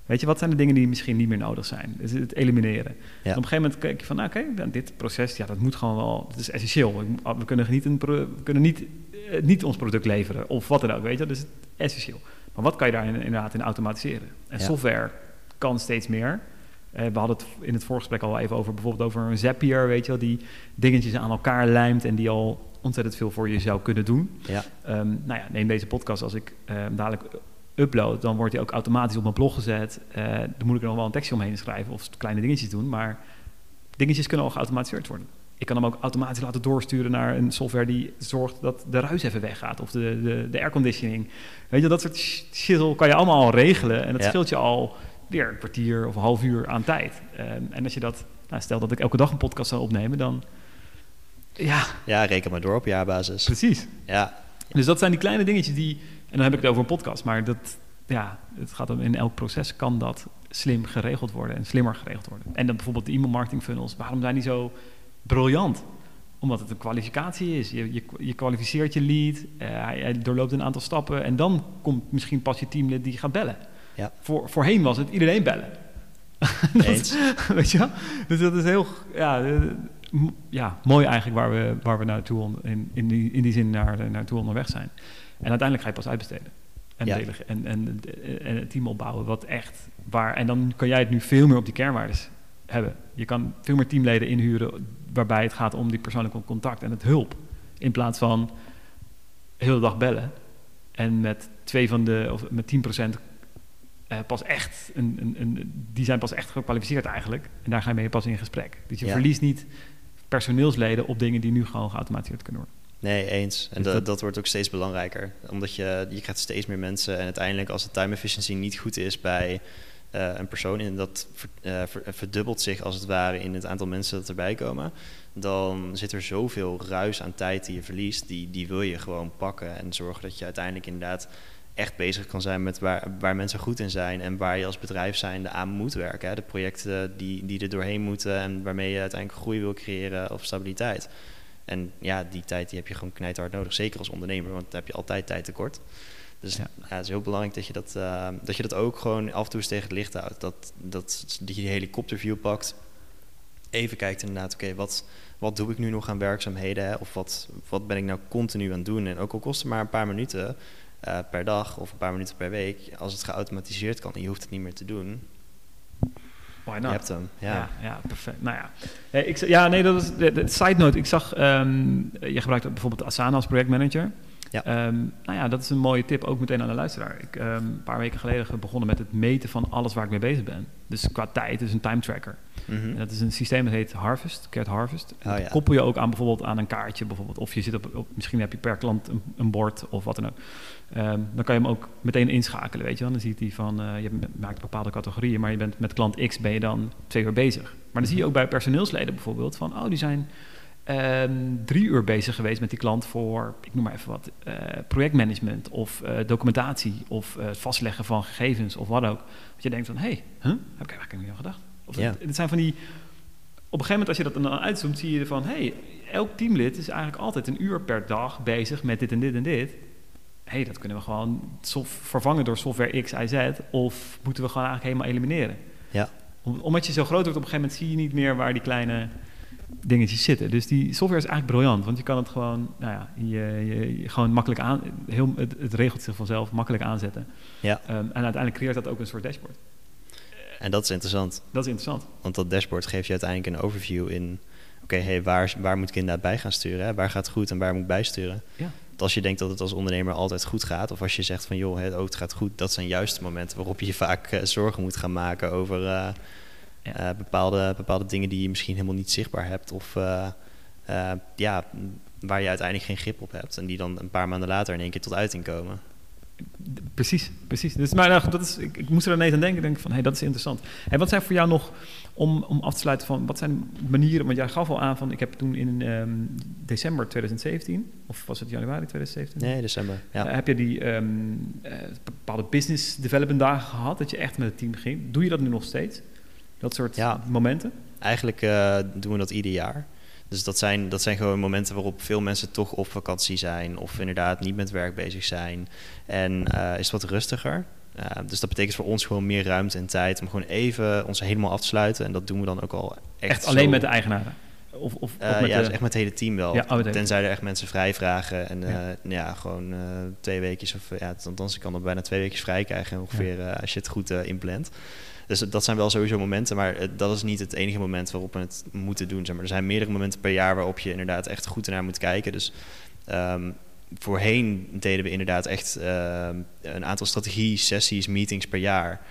Weet je, wat zijn de dingen die misschien niet meer nodig zijn? Dus het elimineren. Ja. En op een gegeven moment kijk je van, nou, oké, dan dit proces, ja, dat moet gewoon wel, dat is essentieel. We kunnen niet, een we kunnen niet, eh, niet ons product leveren of wat dan ook, weet je, dat is essentieel. Maar wat kan je daar in- inderdaad in automatiseren? En Ja. software kan steeds meer. Eh, we hadden het in het voorgesprek al even over bijvoorbeeld over een Zapier, weet je wel, die dingetjes aan elkaar lijmt en die al ontzettend veel voor je zou kunnen doen. Ja, Ehm, nou ja, neem deze podcast. Als ik ehm, dadelijk upload, dan wordt die ook automatisch op mijn blog gezet. Eh, dan moet ik er nog wel een tekstje omheen schrijven of kleine dingetjes doen. Maar dingetjes kunnen al geautomatiseerd worden. Ik kan hem ook automatisch laten doorsturen naar een software die zorgt dat de ruis even weggaat. Of de, de, de airconditioning. Weet je, dat soort sh- shizzle kan je allemaal al regelen. En dat Ja. scheelt je al weer een kwartier of een half uur aan tijd. Ehm, en als je dat, nou, stel dat ik elke dag een podcast zou opnemen, dan... Ja, ja, reken maar door op jaarbasis. precies. Ja, Dus dat zijn die kleine dingetjes die, en dan heb ik het over een podcast, maar dat, ja, het gaat om in elk proces kan dat slim geregeld worden en slimmer geregeld worden. En dan bijvoorbeeld de e-mail marketing funnels, waarom zijn die zo briljant? Omdat het een kwalificatie is. Je, je, je kwalificeert je lead, eh, hij, hij doorloopt een aantal stappen en dan komt misschien pas je teamlid die gaat bellen. Ja. Voor, voorheen was het iedereen bellen. Dat- eens. Weet je wel? Dus dat is heel ja, eh, ja, mooi eigenlijk waar we, waar we naartoe in, in, die, in die zin naar, naartoe onderweg zijn. En uiteindelijk ga je pas uitbesteden. En, Ja. en, en, en het team opbouwen wat echt waar. En dan kan jij het nu veel meer op die kernwaardes hebben. Je kan veel meer teamleden inhuren waarbij het gaat om die persoonlijke contact en het hulp. In plaats van de hele dag bellen. En met twee van de, of met 10% eh, pas echt, een, een, een, die zijn pas echt gekwalificeerd eigenlijk. En daar ga je mee pas in gesprek. Dus je Ja. verliest niet personeelsleden op dingen die nu gewoon geautomatiseerd kunnen worden. Nee, eens. En Dus dat, dat- wordt ook steeds belangrijker. Omdat je, je krijgt steeds meer mensen. En uiteindelijk als de time efficiency niet goed is bij eh, een persoon... en dat eh, ver- verdubbelt zich als het ware in het aantal mensen dat erbij komen... dan zit er zoveel ruis aan tijd die je verliest. Die, die wil je gewoon pakken en zorgen dat je uiteindelijk inderdaad... echt bezig kan zijn met waar, waar mensen goed in zijn... en waar je als bedrijf zijnde aan moet werken. Hè. De projecten die, die er doorheen moeten... en waarmee je uiteindelijk groei wil creëren of stabiliteit... En ja, die tijd die heb je gewoon knijthard nodig. Zeker als ondernemer, want dan heb je altijd tijd tekort. Dus Ja. ja. het is heel belangrijk dat je dat, eh, dat je dat ook gewoon af en toe eens tegen het licht houdt. Dat, dat, die helikopterview pakt. Even kijkt inderdaad, oké, wat, wat doe ik nu nog aan werkzaamheden? Hè? Of wat, wat ben ik nou continu aan het doen? En ook al kost het maar een paar minuten eh, per dag of een paar minuten per week. Als het geautomatiseerd kan en je hoeft het niet meer te doen. Why Je not? hebt hem, ja. Ja, ja, perfect. Nou ja, ik, ja, nee, dat is de, de side note. Ik zag, ehm, je gebruikt bijvoorbeeld Asana als projectmanager. Ja. Ehm, nou ja, dat is een mooie tip, ook meteen aan de luisteraar. Ik ehm, een paar weken geleden begonnen met het meten van alles waar ik mee bezig ben. Dus qua tijd, dus een time tracker. Mhm. En dat is een systeem dat heet Harvest, Cat Harvest. En Oh, dat ja. koppel je ook aan bijvoorbeeld aan een kaartje bijvoorbeeld. Of je zit op, op misschien heb je per klant een, een bord of wat dan ook. Ehm, dan kan je hem ook meteen inschakelen, weet je wel. Dan ziet hij van, eh, je maakt bepaalde categorieën, maar je bent met klant X ben je dan twee uur bezig. Maar dan zie je ook bij personeelsleden bijvoorbeeld van, oh, die zijn ehm, drie uur bezig geweest met die klant voor, ik noem maar even wat, eh, projectmanagement of eh, documentatie of eh, het vastleggen van gegevens of wat ook. Dat je denkt van, hé, hey, huh? heb ik eigenlijk niet aan gedacht. Of het, het zijn van die... Op een gegeven moment als je dat dan uitzoomt, zie je van... hey, elk teamlid is eigenlijk altijd een uur per dag bezig met dit en dit en dit. hey, dat kunnen we gewoon vervangen door software X, Y, Z. Of moeten we gewoon eigenlijk helemaal elimineren? Ja. Om- omdat je zo groot wordt, op een gegeven moment zie je niet meer waar die kleine dingetjes zitten. Dus die software is eigenlijk briljant, want je kan het gewoon, nou ja, je, je, je gewoon makkelijk aan, heel, het, het regelt zich vanzelf, makkelijk aanzetten. Ja. Ehm, en uiteindelijk creëert dat ook een soort dashboard. En dat is interessant. Dat is interessant. Want dat dashboard geeft je uiteindelijk een overview in... Oké, hey, waar, waar moet ik inderdaad bij gaan sturen? Hè? Waar gaat het goed en waar moet ik bijsturen? Ja. Want als je denkt dat het als ondernemer altijd goed gaat... of als je zegt van joh, het, oh, het gaat goed... dat zijn juist de momenten waarop je je vaak eh, zorgen moet gaan maken... over eh, Eh, bepaalde, bepaalde dingen die je misschien helemaal niet zichtbaar hebt... of eh, eh, ja, waar je uiteindelijk geen grip op hebt... en die dan een paar maanden later in één keer tot uiting komen. Precies, precies. Dus, maar nou, dat is, ik, ik moest er ineens aan denken. Ik denk van, hey, dat is interessant. En wat zijn voor jou nog, om, om af te sluiten van, wat zijn manieren... Want jij gaf al aan van, ik heb toen in ehm, december 2017... of was het januari 2017? Nee, december. Ja. Heb je die ehm, eh, bepaalde business development dagen gehad, dat je echt met het team ging? Doe je dat nu nog steeds? Dat soort Ja. momenten? Eigenlijk eh, doen we dat ieder jaar. Dus dat zijn, dat zijn gewoon momenten waarop veel mensen toch op vakantie zijn of inderdaad niet met werk bezig zijn. En eh, is het wat rustiger. Eh, dus dat betekent voor ons gewoon meer ruimte en tijd om gewoon even ons helemaal af te sluiten. En dat doen we dan ook al echt, Echt, alleen zo- met de eigenaren? Of, of, met ja, de- dus echt met het hele team wel. Ja, oh, Tenzij er echt mensen vrij vragen. En Ja. nou ja, gewoon twee weekjes of ja, althans ik kan er bijna twee weekjes vrij krijgen ongeveer als je het goed inplant. Dus dat zijn wel sowieso momenten, maar eh, dat is niet het enige moment waarop we het moeten doen. Zeg maar. Er zijn meerdere momenten per jaar waarop je inderdaad echt goed naar moet kijken. Dus ehm, voorheen deden we inderdaad echt ehm, een aantal strategie, sessies, meetings per jaar.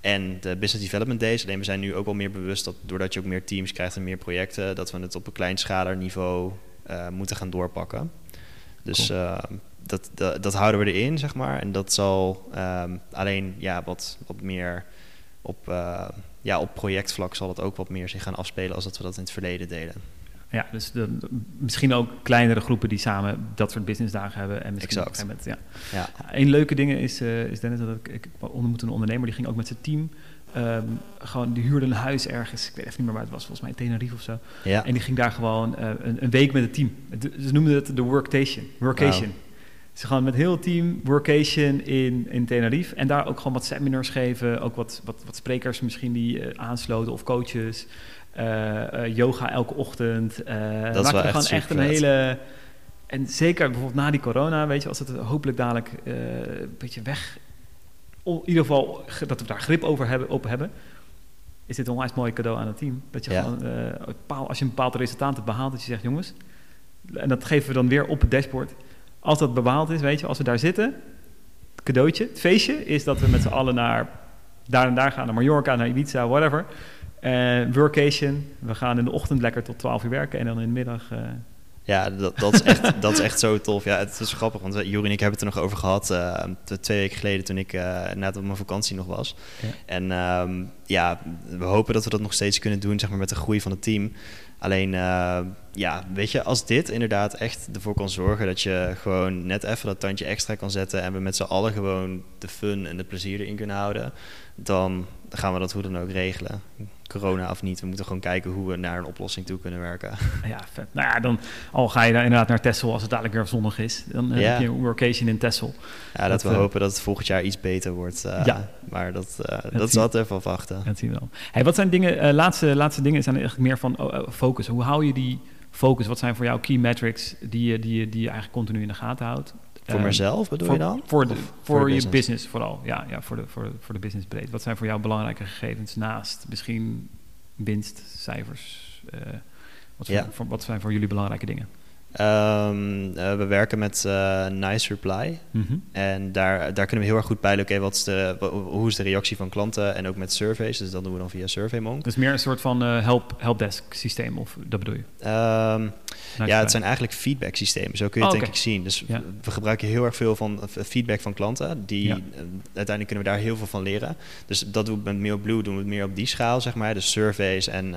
En de business development days. Alleen we zijn nu ook wel meer bewust dat doordat je ook meer teams krijgt en meer projecten, dat we het op een kleinschaler niveau eh, moeten gaan doorpakken. Dus Cool. eh, dat, dat, dat houden we erin, zeg maar. En dat zal ehm, alleen ja, wat, wat meer op, eh, ja, op projectvlak zal het ook wat meer zich gaan afspelen als dat we dat in het verleden deden. Ja, dus de, misschien ook kleinere groepen die samen dat soort businessdagen hebben. En misschien op een Exact. gegeven moment, ja. Ja, Een leuke ding is, eh, is Dennis, dat ik, ik ontmoette een ondernemer, die ging ook met zijn team. ehm, gewoon, die huurde een huis ergens, ik weet even niet meer waar het was, volgens mij Tenerife of zo. ja. En die ging daar gewoon eh, een, een week met het team. Het- Ze noemden het de workation. Workation. Ze gaan met heel team workation in, in Tenerife. En daar ook gewoon wat seminars geven. Ook wat, wat, wat sprekers misschien die eh, aansloten of coaches. Eh, eh, yoga elke ochtend. Eh is echt gewoon echt een hele... En zeker bijvoorbeeld na die corona, weet je, als het hopelijk dadelijk een beetje weg... In ieder geval ge- dat we daar grip over hebben, op hebben is dit een onwijs mooi cadeau aan het team. Dat je Ja. gewoon, als je een bepaald resultaat hebt behaald, dat je zegt, jongens, en dat geven we dan weer op het dashboard. Als dat bepaald is, weet je, als we daar zitten, het cadeautje, het feestje, is dat we met z'n allen naar daar en daar gaan, naar Mallorca, naar Ibiza, whatever. Eh workation, we gaan in de ochtend lekker tot 12 uur werken en dan in de middag... Ja, dat, dat, is echt, dat is echt zo tof. Ja, het is grappig, want eh, Joeri en ik hebben het er nog over gehad eh, twee weken geleden toen ik eh net op mijn vakantie nog was. Ja. En ehm, ja, we hopen dat we dat nog steeds kunnen doen, zeg maar, met de groei van het team. Alleen, ja, weet je, als dit inderdaad echt ervoor kan zorgen dat je gewoon net even dat tandje extra kan zetten en we met z'n allen gewoon de fun en de plezier erin kunnen houden, dan gaan we dat hoe dan ook regelen. Corona of niet, we moeten gewoon kijken hoe we naar een oplossing toe kunnen werken. ja, vet. Nou ja, dan al ga je daar inderdaad naar Texel als het dadelijk weer zonnig is. Dan eh, Ja. heb je een workation in Texel. Ja, dat, Dat, we eh, hopen dat het volgend jaar iets beter wordt. eh, Ja. Maar dat, eh, dat, we. altijd even afwachten. Dat zien we dan. Hey, wat zijn dingen, laatste, laatste dingen zijn eigenlijk meer van oh, oh, focus. Hoe hou je die focus? Wat zijn voor jou key metrics die je, die je, die je eigenlijk continu in de gaten houdt? Voor Eh, mezelf bedoel voor, je dan? Voor, de, voor, de je business? business vooral. Ja, ja voor, de, voor, voor de business breed. Wat zijn voor jou belangrijke gegevens naast misschien winst, cijfers? eh, wat, Ja. voor, voor- wat zijn voor jullie belangrijke dingen? Ehm, eh, we werken met eh, Nice Reply. Mhm. En daar, daar kunnen we heel erg goed bij oké, wat is de, hoe is de reactie van klanten? En ook met surveys, dus dat doen we dan via SurveyMonk. Dus meer een soort van eh, help, helpdesk systeem, of dat bedoel je? Ehm, Nice ja, het zijn eigenlijk feedback systemen. Zo kun je Oh, het denk ik zien. Dus Ja. we gebruiken heel erg veel van feedback van klanten. Die, Ja. uiteindelijk kunnen we daar heel veel van leren. Dus dat doen we met MailBlue, doen we het meer op die schaal, zeg maar. Dus surveys en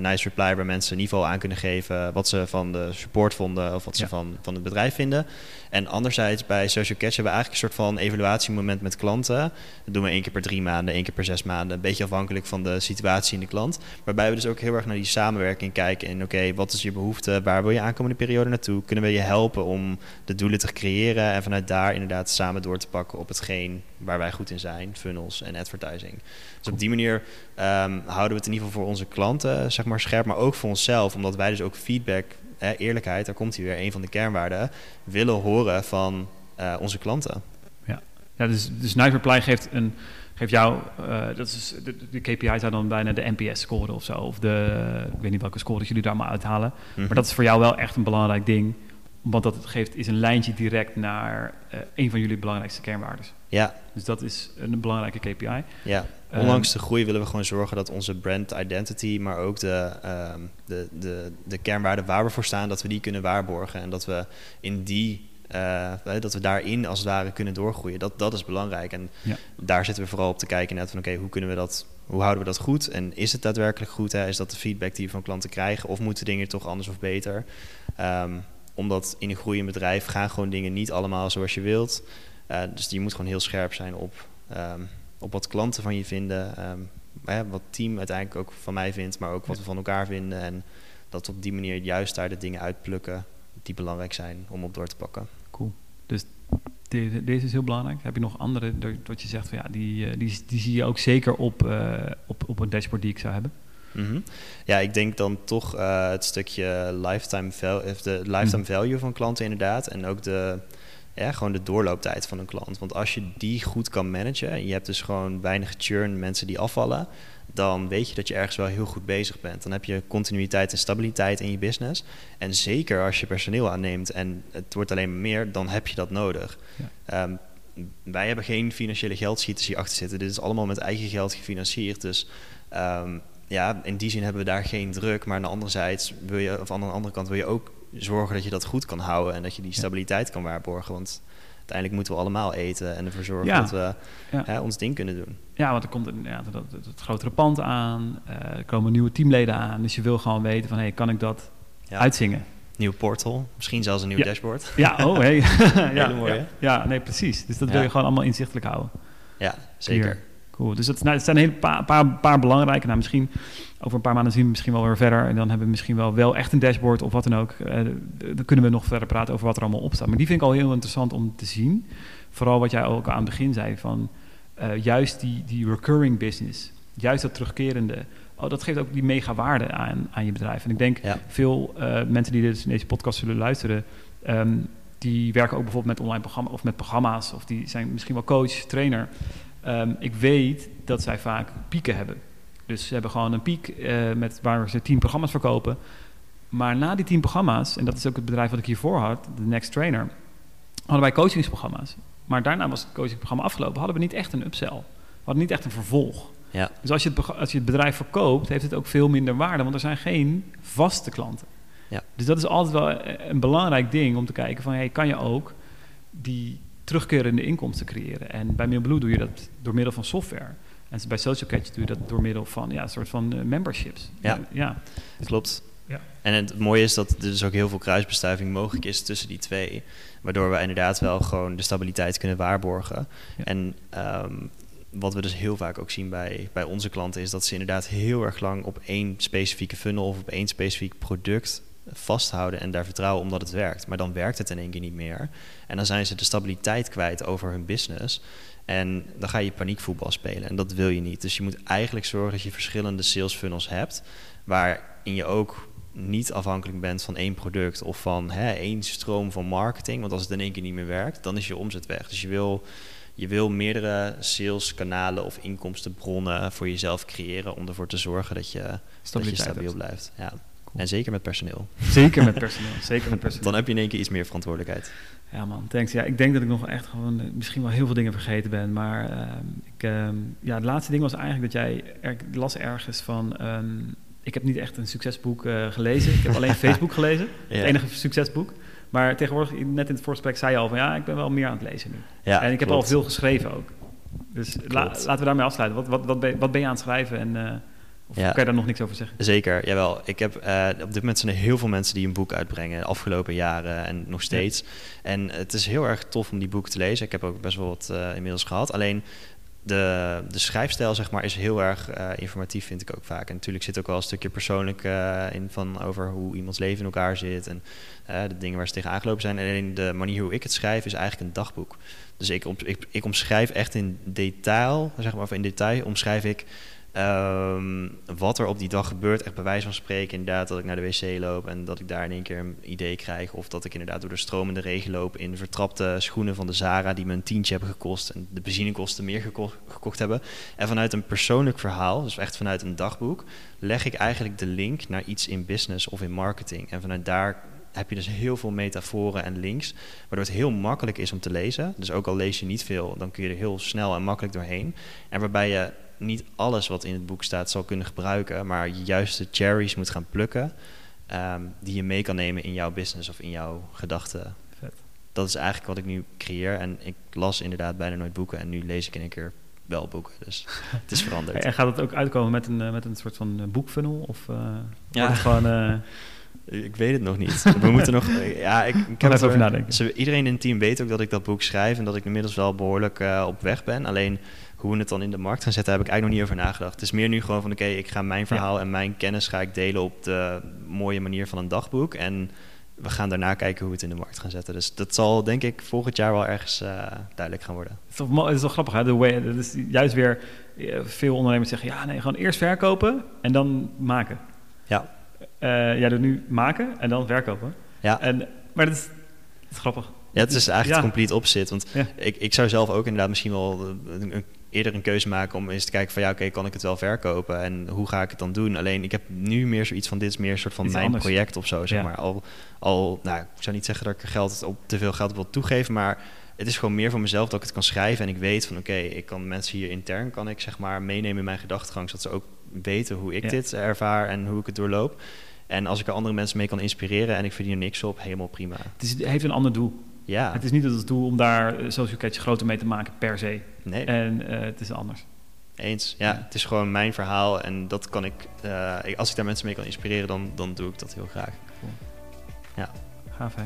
nice reply waar mensen in ieder geval aan kunnen geven wat ze van de support vonden vonden of wat ze van, van het bedrijf vinden. En anderzijds bij Social Catch hebben we eigenlijk een soort van evaluatiemoment met klanten. Dat doen we één keer per drie maanden, één keer per zes maanden. Een beetje afhankelijk van de situatie in de klant. Waarbij we dus ook heel erg naar die samenwerking kijken. En oké, wat is je behoefte? Waar wil je aankomende periode naartoe? Kunnen we je helpen om de doelen te creëren? En vanuit daar inderdaad samen door te pakken op hetgeen waar wij goed in zijn. Funnels en advertising. Dus op die manier um, houden we het in ieder geval voor onze klanten zeg maar, scherp. Maar ook voor onszelf. Omdat wij dus ook feedback eerlijkheid, daar komt hij weer, een van de kernwaarden, willen horen van uh, onze klanten. Ja, ja dus, dus Reply geeft, een, geeft jou, uh, dat is, de, de KPI zou dan bijna de NPS-score of zo, of de, ik weet niet welke score jullie daar maar uithalen. Mm -hmm. Maar dat is voor jou wel echt een belangrijk ding, want dat het geeft is een lijntje direct naar uh, een van jullie belangrijkste kernwaarden. Ja. Dus dat is een belangrijke KPI. Ja. Ondanks de groei willen we gewoon zorgen dat onze brand identity, maar ook de, uh, de, de, de kernwaarden waar we voor staan, dat we die kunnen waarborgen. En dat we in die uh, dat we daarin als het ware kunnen doorgroeien. Dat, dat is belangrijk. En ja. daar zitten we vooral op te kijken net van oké, okay, hoe kunnen we dat, hoe houden we dat goed? En is het daadwerkelijk goed? Hè? Is dat de feedback die we van klanten krijgen? Of moeten dingen toch anders of beter? Um, omdat in een groeiend bedrijf gaan gewoon dingen niet allemaal zoals je wilt. Uh, dus je moet gewoon heel scherp zijn op um, op wat klanten van je vinden. Um, hè, wat team uiteindelijk ook van mij vindt, maar ook wat we van elkaar vinden. En dat op die manier juist daar de dingen uitplukken die belangrijk zijn om op door te pakken. Cool. Dus deze, deze is heel belangrijk. Heb je nog andere, dat je zegt van ja, die, die, die zie je ook zeker op, uh, op, op een dashboard die ik zou hebben? Mm -hmm. Ja, ik denk dan toch uh, het stukje lifetime, value, de lifetime value van klanten inderdaad. En ook de, ja, gewoon de doorlooptijd van een klant. Want als je die goed kan managen en je hebt dus gewoon weinig churn, mensen die afvallen, dan weet je dat je ergens wel heel goed bezig bent. Dan heb je continuïteit en stabiliteit in je business. En zeker als je personeel aanneemt en het wordt alleen maar meer, dan heb je dat nodig. Ja. Um, wij hebben geen financiële geldschieters hier achter zitten. Dit is allemaal met eigen geld gefinancierd. Dus um, ja, in die zin hebben we daar geen druk. Maar aan de andere, zijde wil je, of aan de andere kant wil je ook zorgen dat je dat goed kan houden en dat je die stabiliteit kan waarborgen. Want uiteindelijk moeten we allemaal eten en ervoor zorgen ja. dat we ja. hè, ons ding kunnen doen. Ja, want er komt een, ja, dat, het grotere pand aan, uh, er komen nieuwe teamleden aan. Dus je wil gewoon weten van, hey, kan ik dat uitzingen? Nieuw portal, misschien zelfs een nieuw dashboard. Ja, oh, hey. ja, mooi, ja, nee, precies. Dus dat wil je gewoon allemaal inzichtelijk houden. Ja, zeker. Cool. Dus het, nou, het zijn een hele paar, paar, paar belangrijke. Nou, misschien over een paar maanden zien we misschien wel weer verder. En dan hebben we misschien wel, wel echt een dashboard of wat dan ook. Uh, dan kunnen we nog verder praten over wat er allemaal op staat. Maar die vind ik al heel interessant om te zien. Vooral wat jij ook aan het begin zei van uh, juist die, die recurring business. Juist dat terugkerende. Oh, dat geeft ook die mega waarde aan, aan je bedrijf. En ik denk ja. veel uh, mensen die dit, deze podcast zullen luisteren... Um, die werken ook bijvoorbeeld met online programma's of met programma's. Of die zijn misschien wel coach, trainer. Um, ik weet dat zij vaak pieken hebben. Dus ze hebben gewoon een piek uh, met, waar ze tien programma's verkopen. Maar na die tien programma's, en dat is ook het bedrijf wat ik hiervoor had, de Next Trainer, hadden wij coachingsprogramma's. Maar daarna was het coachingprogramma afgelopen, hadden we niet echt een upsell. We hadden niet echt een vervolg. Ja. Dus als je, het, als je het bedrijf verkoopt, heeft het ook veel minder waarde, want er zijn geen vaste klanten. Ja. Dus dat is altijd wel een belangrijk ding om te kijken van, hey, kan je ook die terugkerende inkomsten creëren? En bij Mailblue doe je dat door middel van software. En bij Social Catch doe je dat door middel van ja, een soort van uh, memberships. Ja, ja. klopt. Ja. En het mooie is dat er dus ook heel veel kruisbestuiving mogelijk is tussen die twee. Waardoor we inderdaad wel gewoon de stabiliteit kunnen waarborgen. Ja. En um, wat we dus heel vaak ook zien bij, bij onze klanten is dat ze inderdaad heel erg lang op één specifieke funnel of op één specifiek product vasthouden en daar vertrouwen omdat het werkt. Maar dan werkt het in één keer niet meer. En dan zijn ze de stabiliteit kwijt over hun business. En dan ga je paniekvoetbal spelen en dat wil je niet. Dus je moet eigenlijk zorgen dat je verschillende sales funnels hebt, waarin je ook niet afhankelijk bent van één product of van hè, één stroom van marketing. Want als het in één keer niet meer werkt, dan is je omzet weg. Dus je wil, je wil meerdere saleskanalen of inkomstenbronnen voor jezelf creëren om ervoor te zorgen dat je, dat je stabiel blijft. Ja. En zeker met personeel. Zeker met personeel. zeker met personeel. Dan heb je in één keer iets meer verantwoordelijkheid. Ja man, thanks. Ja, ik denk dat ik nog echt gewoon misschien wel heel veel dingen vergeten ben. Maar uh, ik, uh, ja, het laatste ding was eigenlijk dat jij er, las ergens van... Um, ik heb niet echt een succesboek uh, gelezen. Ik heb alleen Facebook gelezen. ja. Het enige succesboek. Maar tegenwoordig, net in het voorgesprek zei je al van... ja, ik ben wel meer aan het lezen nu. Ja, en ik klopt. heb al veel geschreven ook. Dus la, laten we daarmee afsluiten. Wat, wat, wat, ben, wat ben je aan het schrijven en Of Ja. kan je daar nog niks over zeggen? Zeker, jawel. Ik heb, eh, op dit moment zijn er heel veel mensen die een boek uitbrengen, de afgelopen jaren en nog steeds. En het is heel erg tof om die boeken te lezen. Ik heb ook best wel wat eh, inmiddels gehad. Alleen de, de schrijfstijl, zeg maar, is heel erg eh, informatief, vind ik ook vaak. En natuurlijk zit ook wel een stukje persoonlijk in van over hoe iemands leven in elkaar zit en de dingen waar ze tegen aangelopen zijn. Alleen de manier hoe ik het schrijf is eigenlijk een dagboek. Dus ik, ik, ik omschrijf echt in detail, zeg maar, of in detail omschrijf ik ehm, wat er op die dag gebeurt. Echt bij wijze van spreken, inderdaad, dat ik naar de wc loop en dat ik daar in één keer een idee krijg. Of dat ik inderdaad door de stromende regen loop in vertrapte schoenen van de Zara die me een tientje hebben gekost en de benzinekosten meer geko- gekocht hebben. En vanuit een persoonlijk verhaal, dus echt vanuit een dagboek, leg ik eigenlijk de link naar iets in business of in marketing. En vanuit daar heb je dus heel veel metaforen en links, waardoor het heel makkelijk is om te lezen. Dus ook al lees je niet veel, dan kun je er heel snel en makkelijk doorheen. En waarbij je niet alles wat in het boek staat zal kunnen gebruiken, maar je juist de cherries moet gaan plukken ehm, die je mee kan nemen in jouw business of in jouw gedachten. Dat is eigenlijk wat ik nu creëer. En ik las inderdaad bijna nooit boeken en nu lees ik in een keer wel boeken. Dus het is veranderd. En gaat het ook uitkomen met een, eh, met een soort van eh, boekfunnel? Of eh Ja. gewoon... Ik weet het nog niet. We moeten nog. Ja, ik, ik Kan heb even over er- nadenken. Ze, iedereen in het team weet ook dat ik dat boek schrijf en dat ik inmiddels wel behoorlijk eh, op weg ben. Alleen hoe we het dan in de markt gaan zetten, heb ik eigenlijk nog niet over nagedacht. Het is meer nu gewoon van: oké, ik ga mijn verhaal en mijn kennis ga ik delen op de mooie manier van een dagboek. En we gaan daarna kijken hoe we het in de markt gaan zetten. Dus dat zal denk ik volgend jaar wel ergens eh, duidelijk gaan worden. Het is toch, mo- het is toch grappig, hè? De way, dat is juist weer... eh, Veel ondernemers zeggen, ja, nee, gewoon eerst verkopen en dan maken. Ja, Eh jij doet nu maken en dan verkopen. ja. En, maar dat is, dat is grappig. Ja, het is eigenlijk Ja. het complete opzit. Want Ja. ik, ik zou zelf ook inderdaad misschien wel een, een- eerder een keuze maken om eens te kijken van ja, oké, kan ik het wel verkopen en hoe ga ik het dan doen? Alleen ik heb nu meer zoiets van dit is meer een soort van Iets mijn anders. project of zo, zeg Ja. maar. Al, al, nou, ik zou niet zeggen dat ik er geld op te veel geld op wil toegeven, maar het is gewoon meer van mezelf dat ik het kan schrijven en ik weet van oké, ik kan mensen hier intern kan ik zeg maar meenemen in mijn gedachtegang, zodat ze ook weten hoe ik Ja. dit ervaar en hoe ik het doorloop. En als ik er andere mensen mee kan inspireren en ik verdien er niks op, helemaal prima. Het, is, het heeft een ander doel. Ja, Het is niet het doel om daar eh, Social Catch groter mee te maken per se. nee. En eh, het is anders. Eens. Ja, Ja. het is gewoon mijn verhaal en dat kan ik, eh, ik- als ik daar mensen mee kan inspireren, dan, dan doe ik dat heel graag. Gaaf, hè?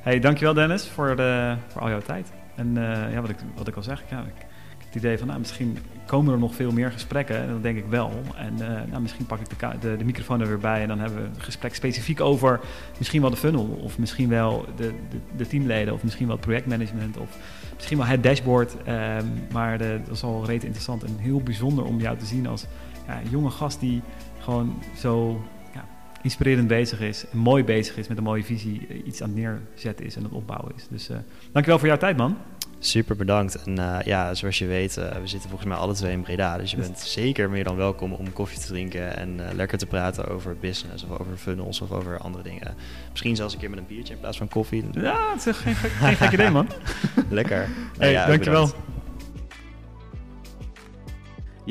Hey, dankjewel Dennis voor, de, voor al jouw tijd. En ja, wat, ik, wat ik al zeg, ja, ik, het idee van, nou, misschien komen er nog veel meer gesprekken. En dat denk ik wel. En eh, nou, misschien pak ik de, de, de microfoon er weer bij en dan hebben we een gesprek specifiek over misschien wel de funnel. Of misschien wel de, de, de teamleden. Of misschien wel het projectmanagement. Of misschien wel het dashboard. Ehm, maar dat is al reet interessant en heel bijzonder om jou te zien als ja, jonge gast die gewoon zo ja, inspirerend bezig is, en mooi bezig is met een mooie visie, eh, iets aan het neerzetten is en het opbouwen is. Dus eh dankjewel voor jouw tijd, man. Super bedankt. En eh, ja, zoals je weet, eh, we zitten volgens mij alle twee in Breda. Dus je bent zeker meer dan welkom om koffie te drinken en eh, lekker te praten over business of over funnels of over andere dingen. Misschien zelfs een keer met een biertje in plaats van koffie. Ja, het is geen, gek- geen gek idee, man. Lekker. Hey, Ja, dankjewel. bedankt.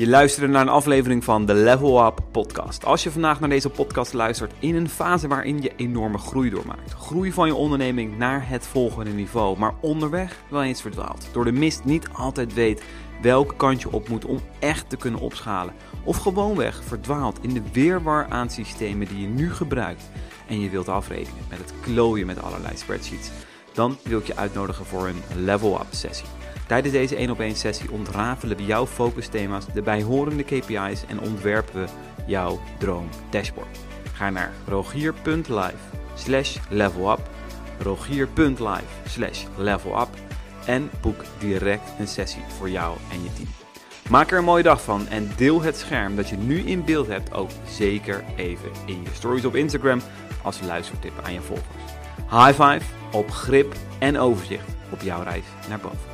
Je luisterde naar een aflevering van de Level Up podcast. Als je vandaag naar deze podcast luistert in een fase waarin je enorme groei doormaakt. Groei van je onderneming naar het volgende niveau, maar onderweg wel eens verdwaalt. Door de mist niet altijd weet welke kant je op moet om echt te kunnen opschalen. Of gewoonweg verdwaalt in de weerwar aan systemen die je nu gebruikt. En je wilt afrekenen met het klooien met allerlei spreadsheets. Dan wil ik je uitnodigen voor een Level Up sessie. Tijdens deze 1 op 1 sessie ontrafelen we jouw focusthema's, de bijhorende KPI's en ontwerpen we jouw droom dashboard. Ga naar rogier.live slash levelup, rogier.live slash levelup en boek direct een sessie voor jou en je team. Maak er een mooie dag van en deel het scherm dat je nu in beeld hebt ook zeker even in je stories op Instagram als luistertip aan je volgers. High five op grip en overzicht op jouw reis naar boven.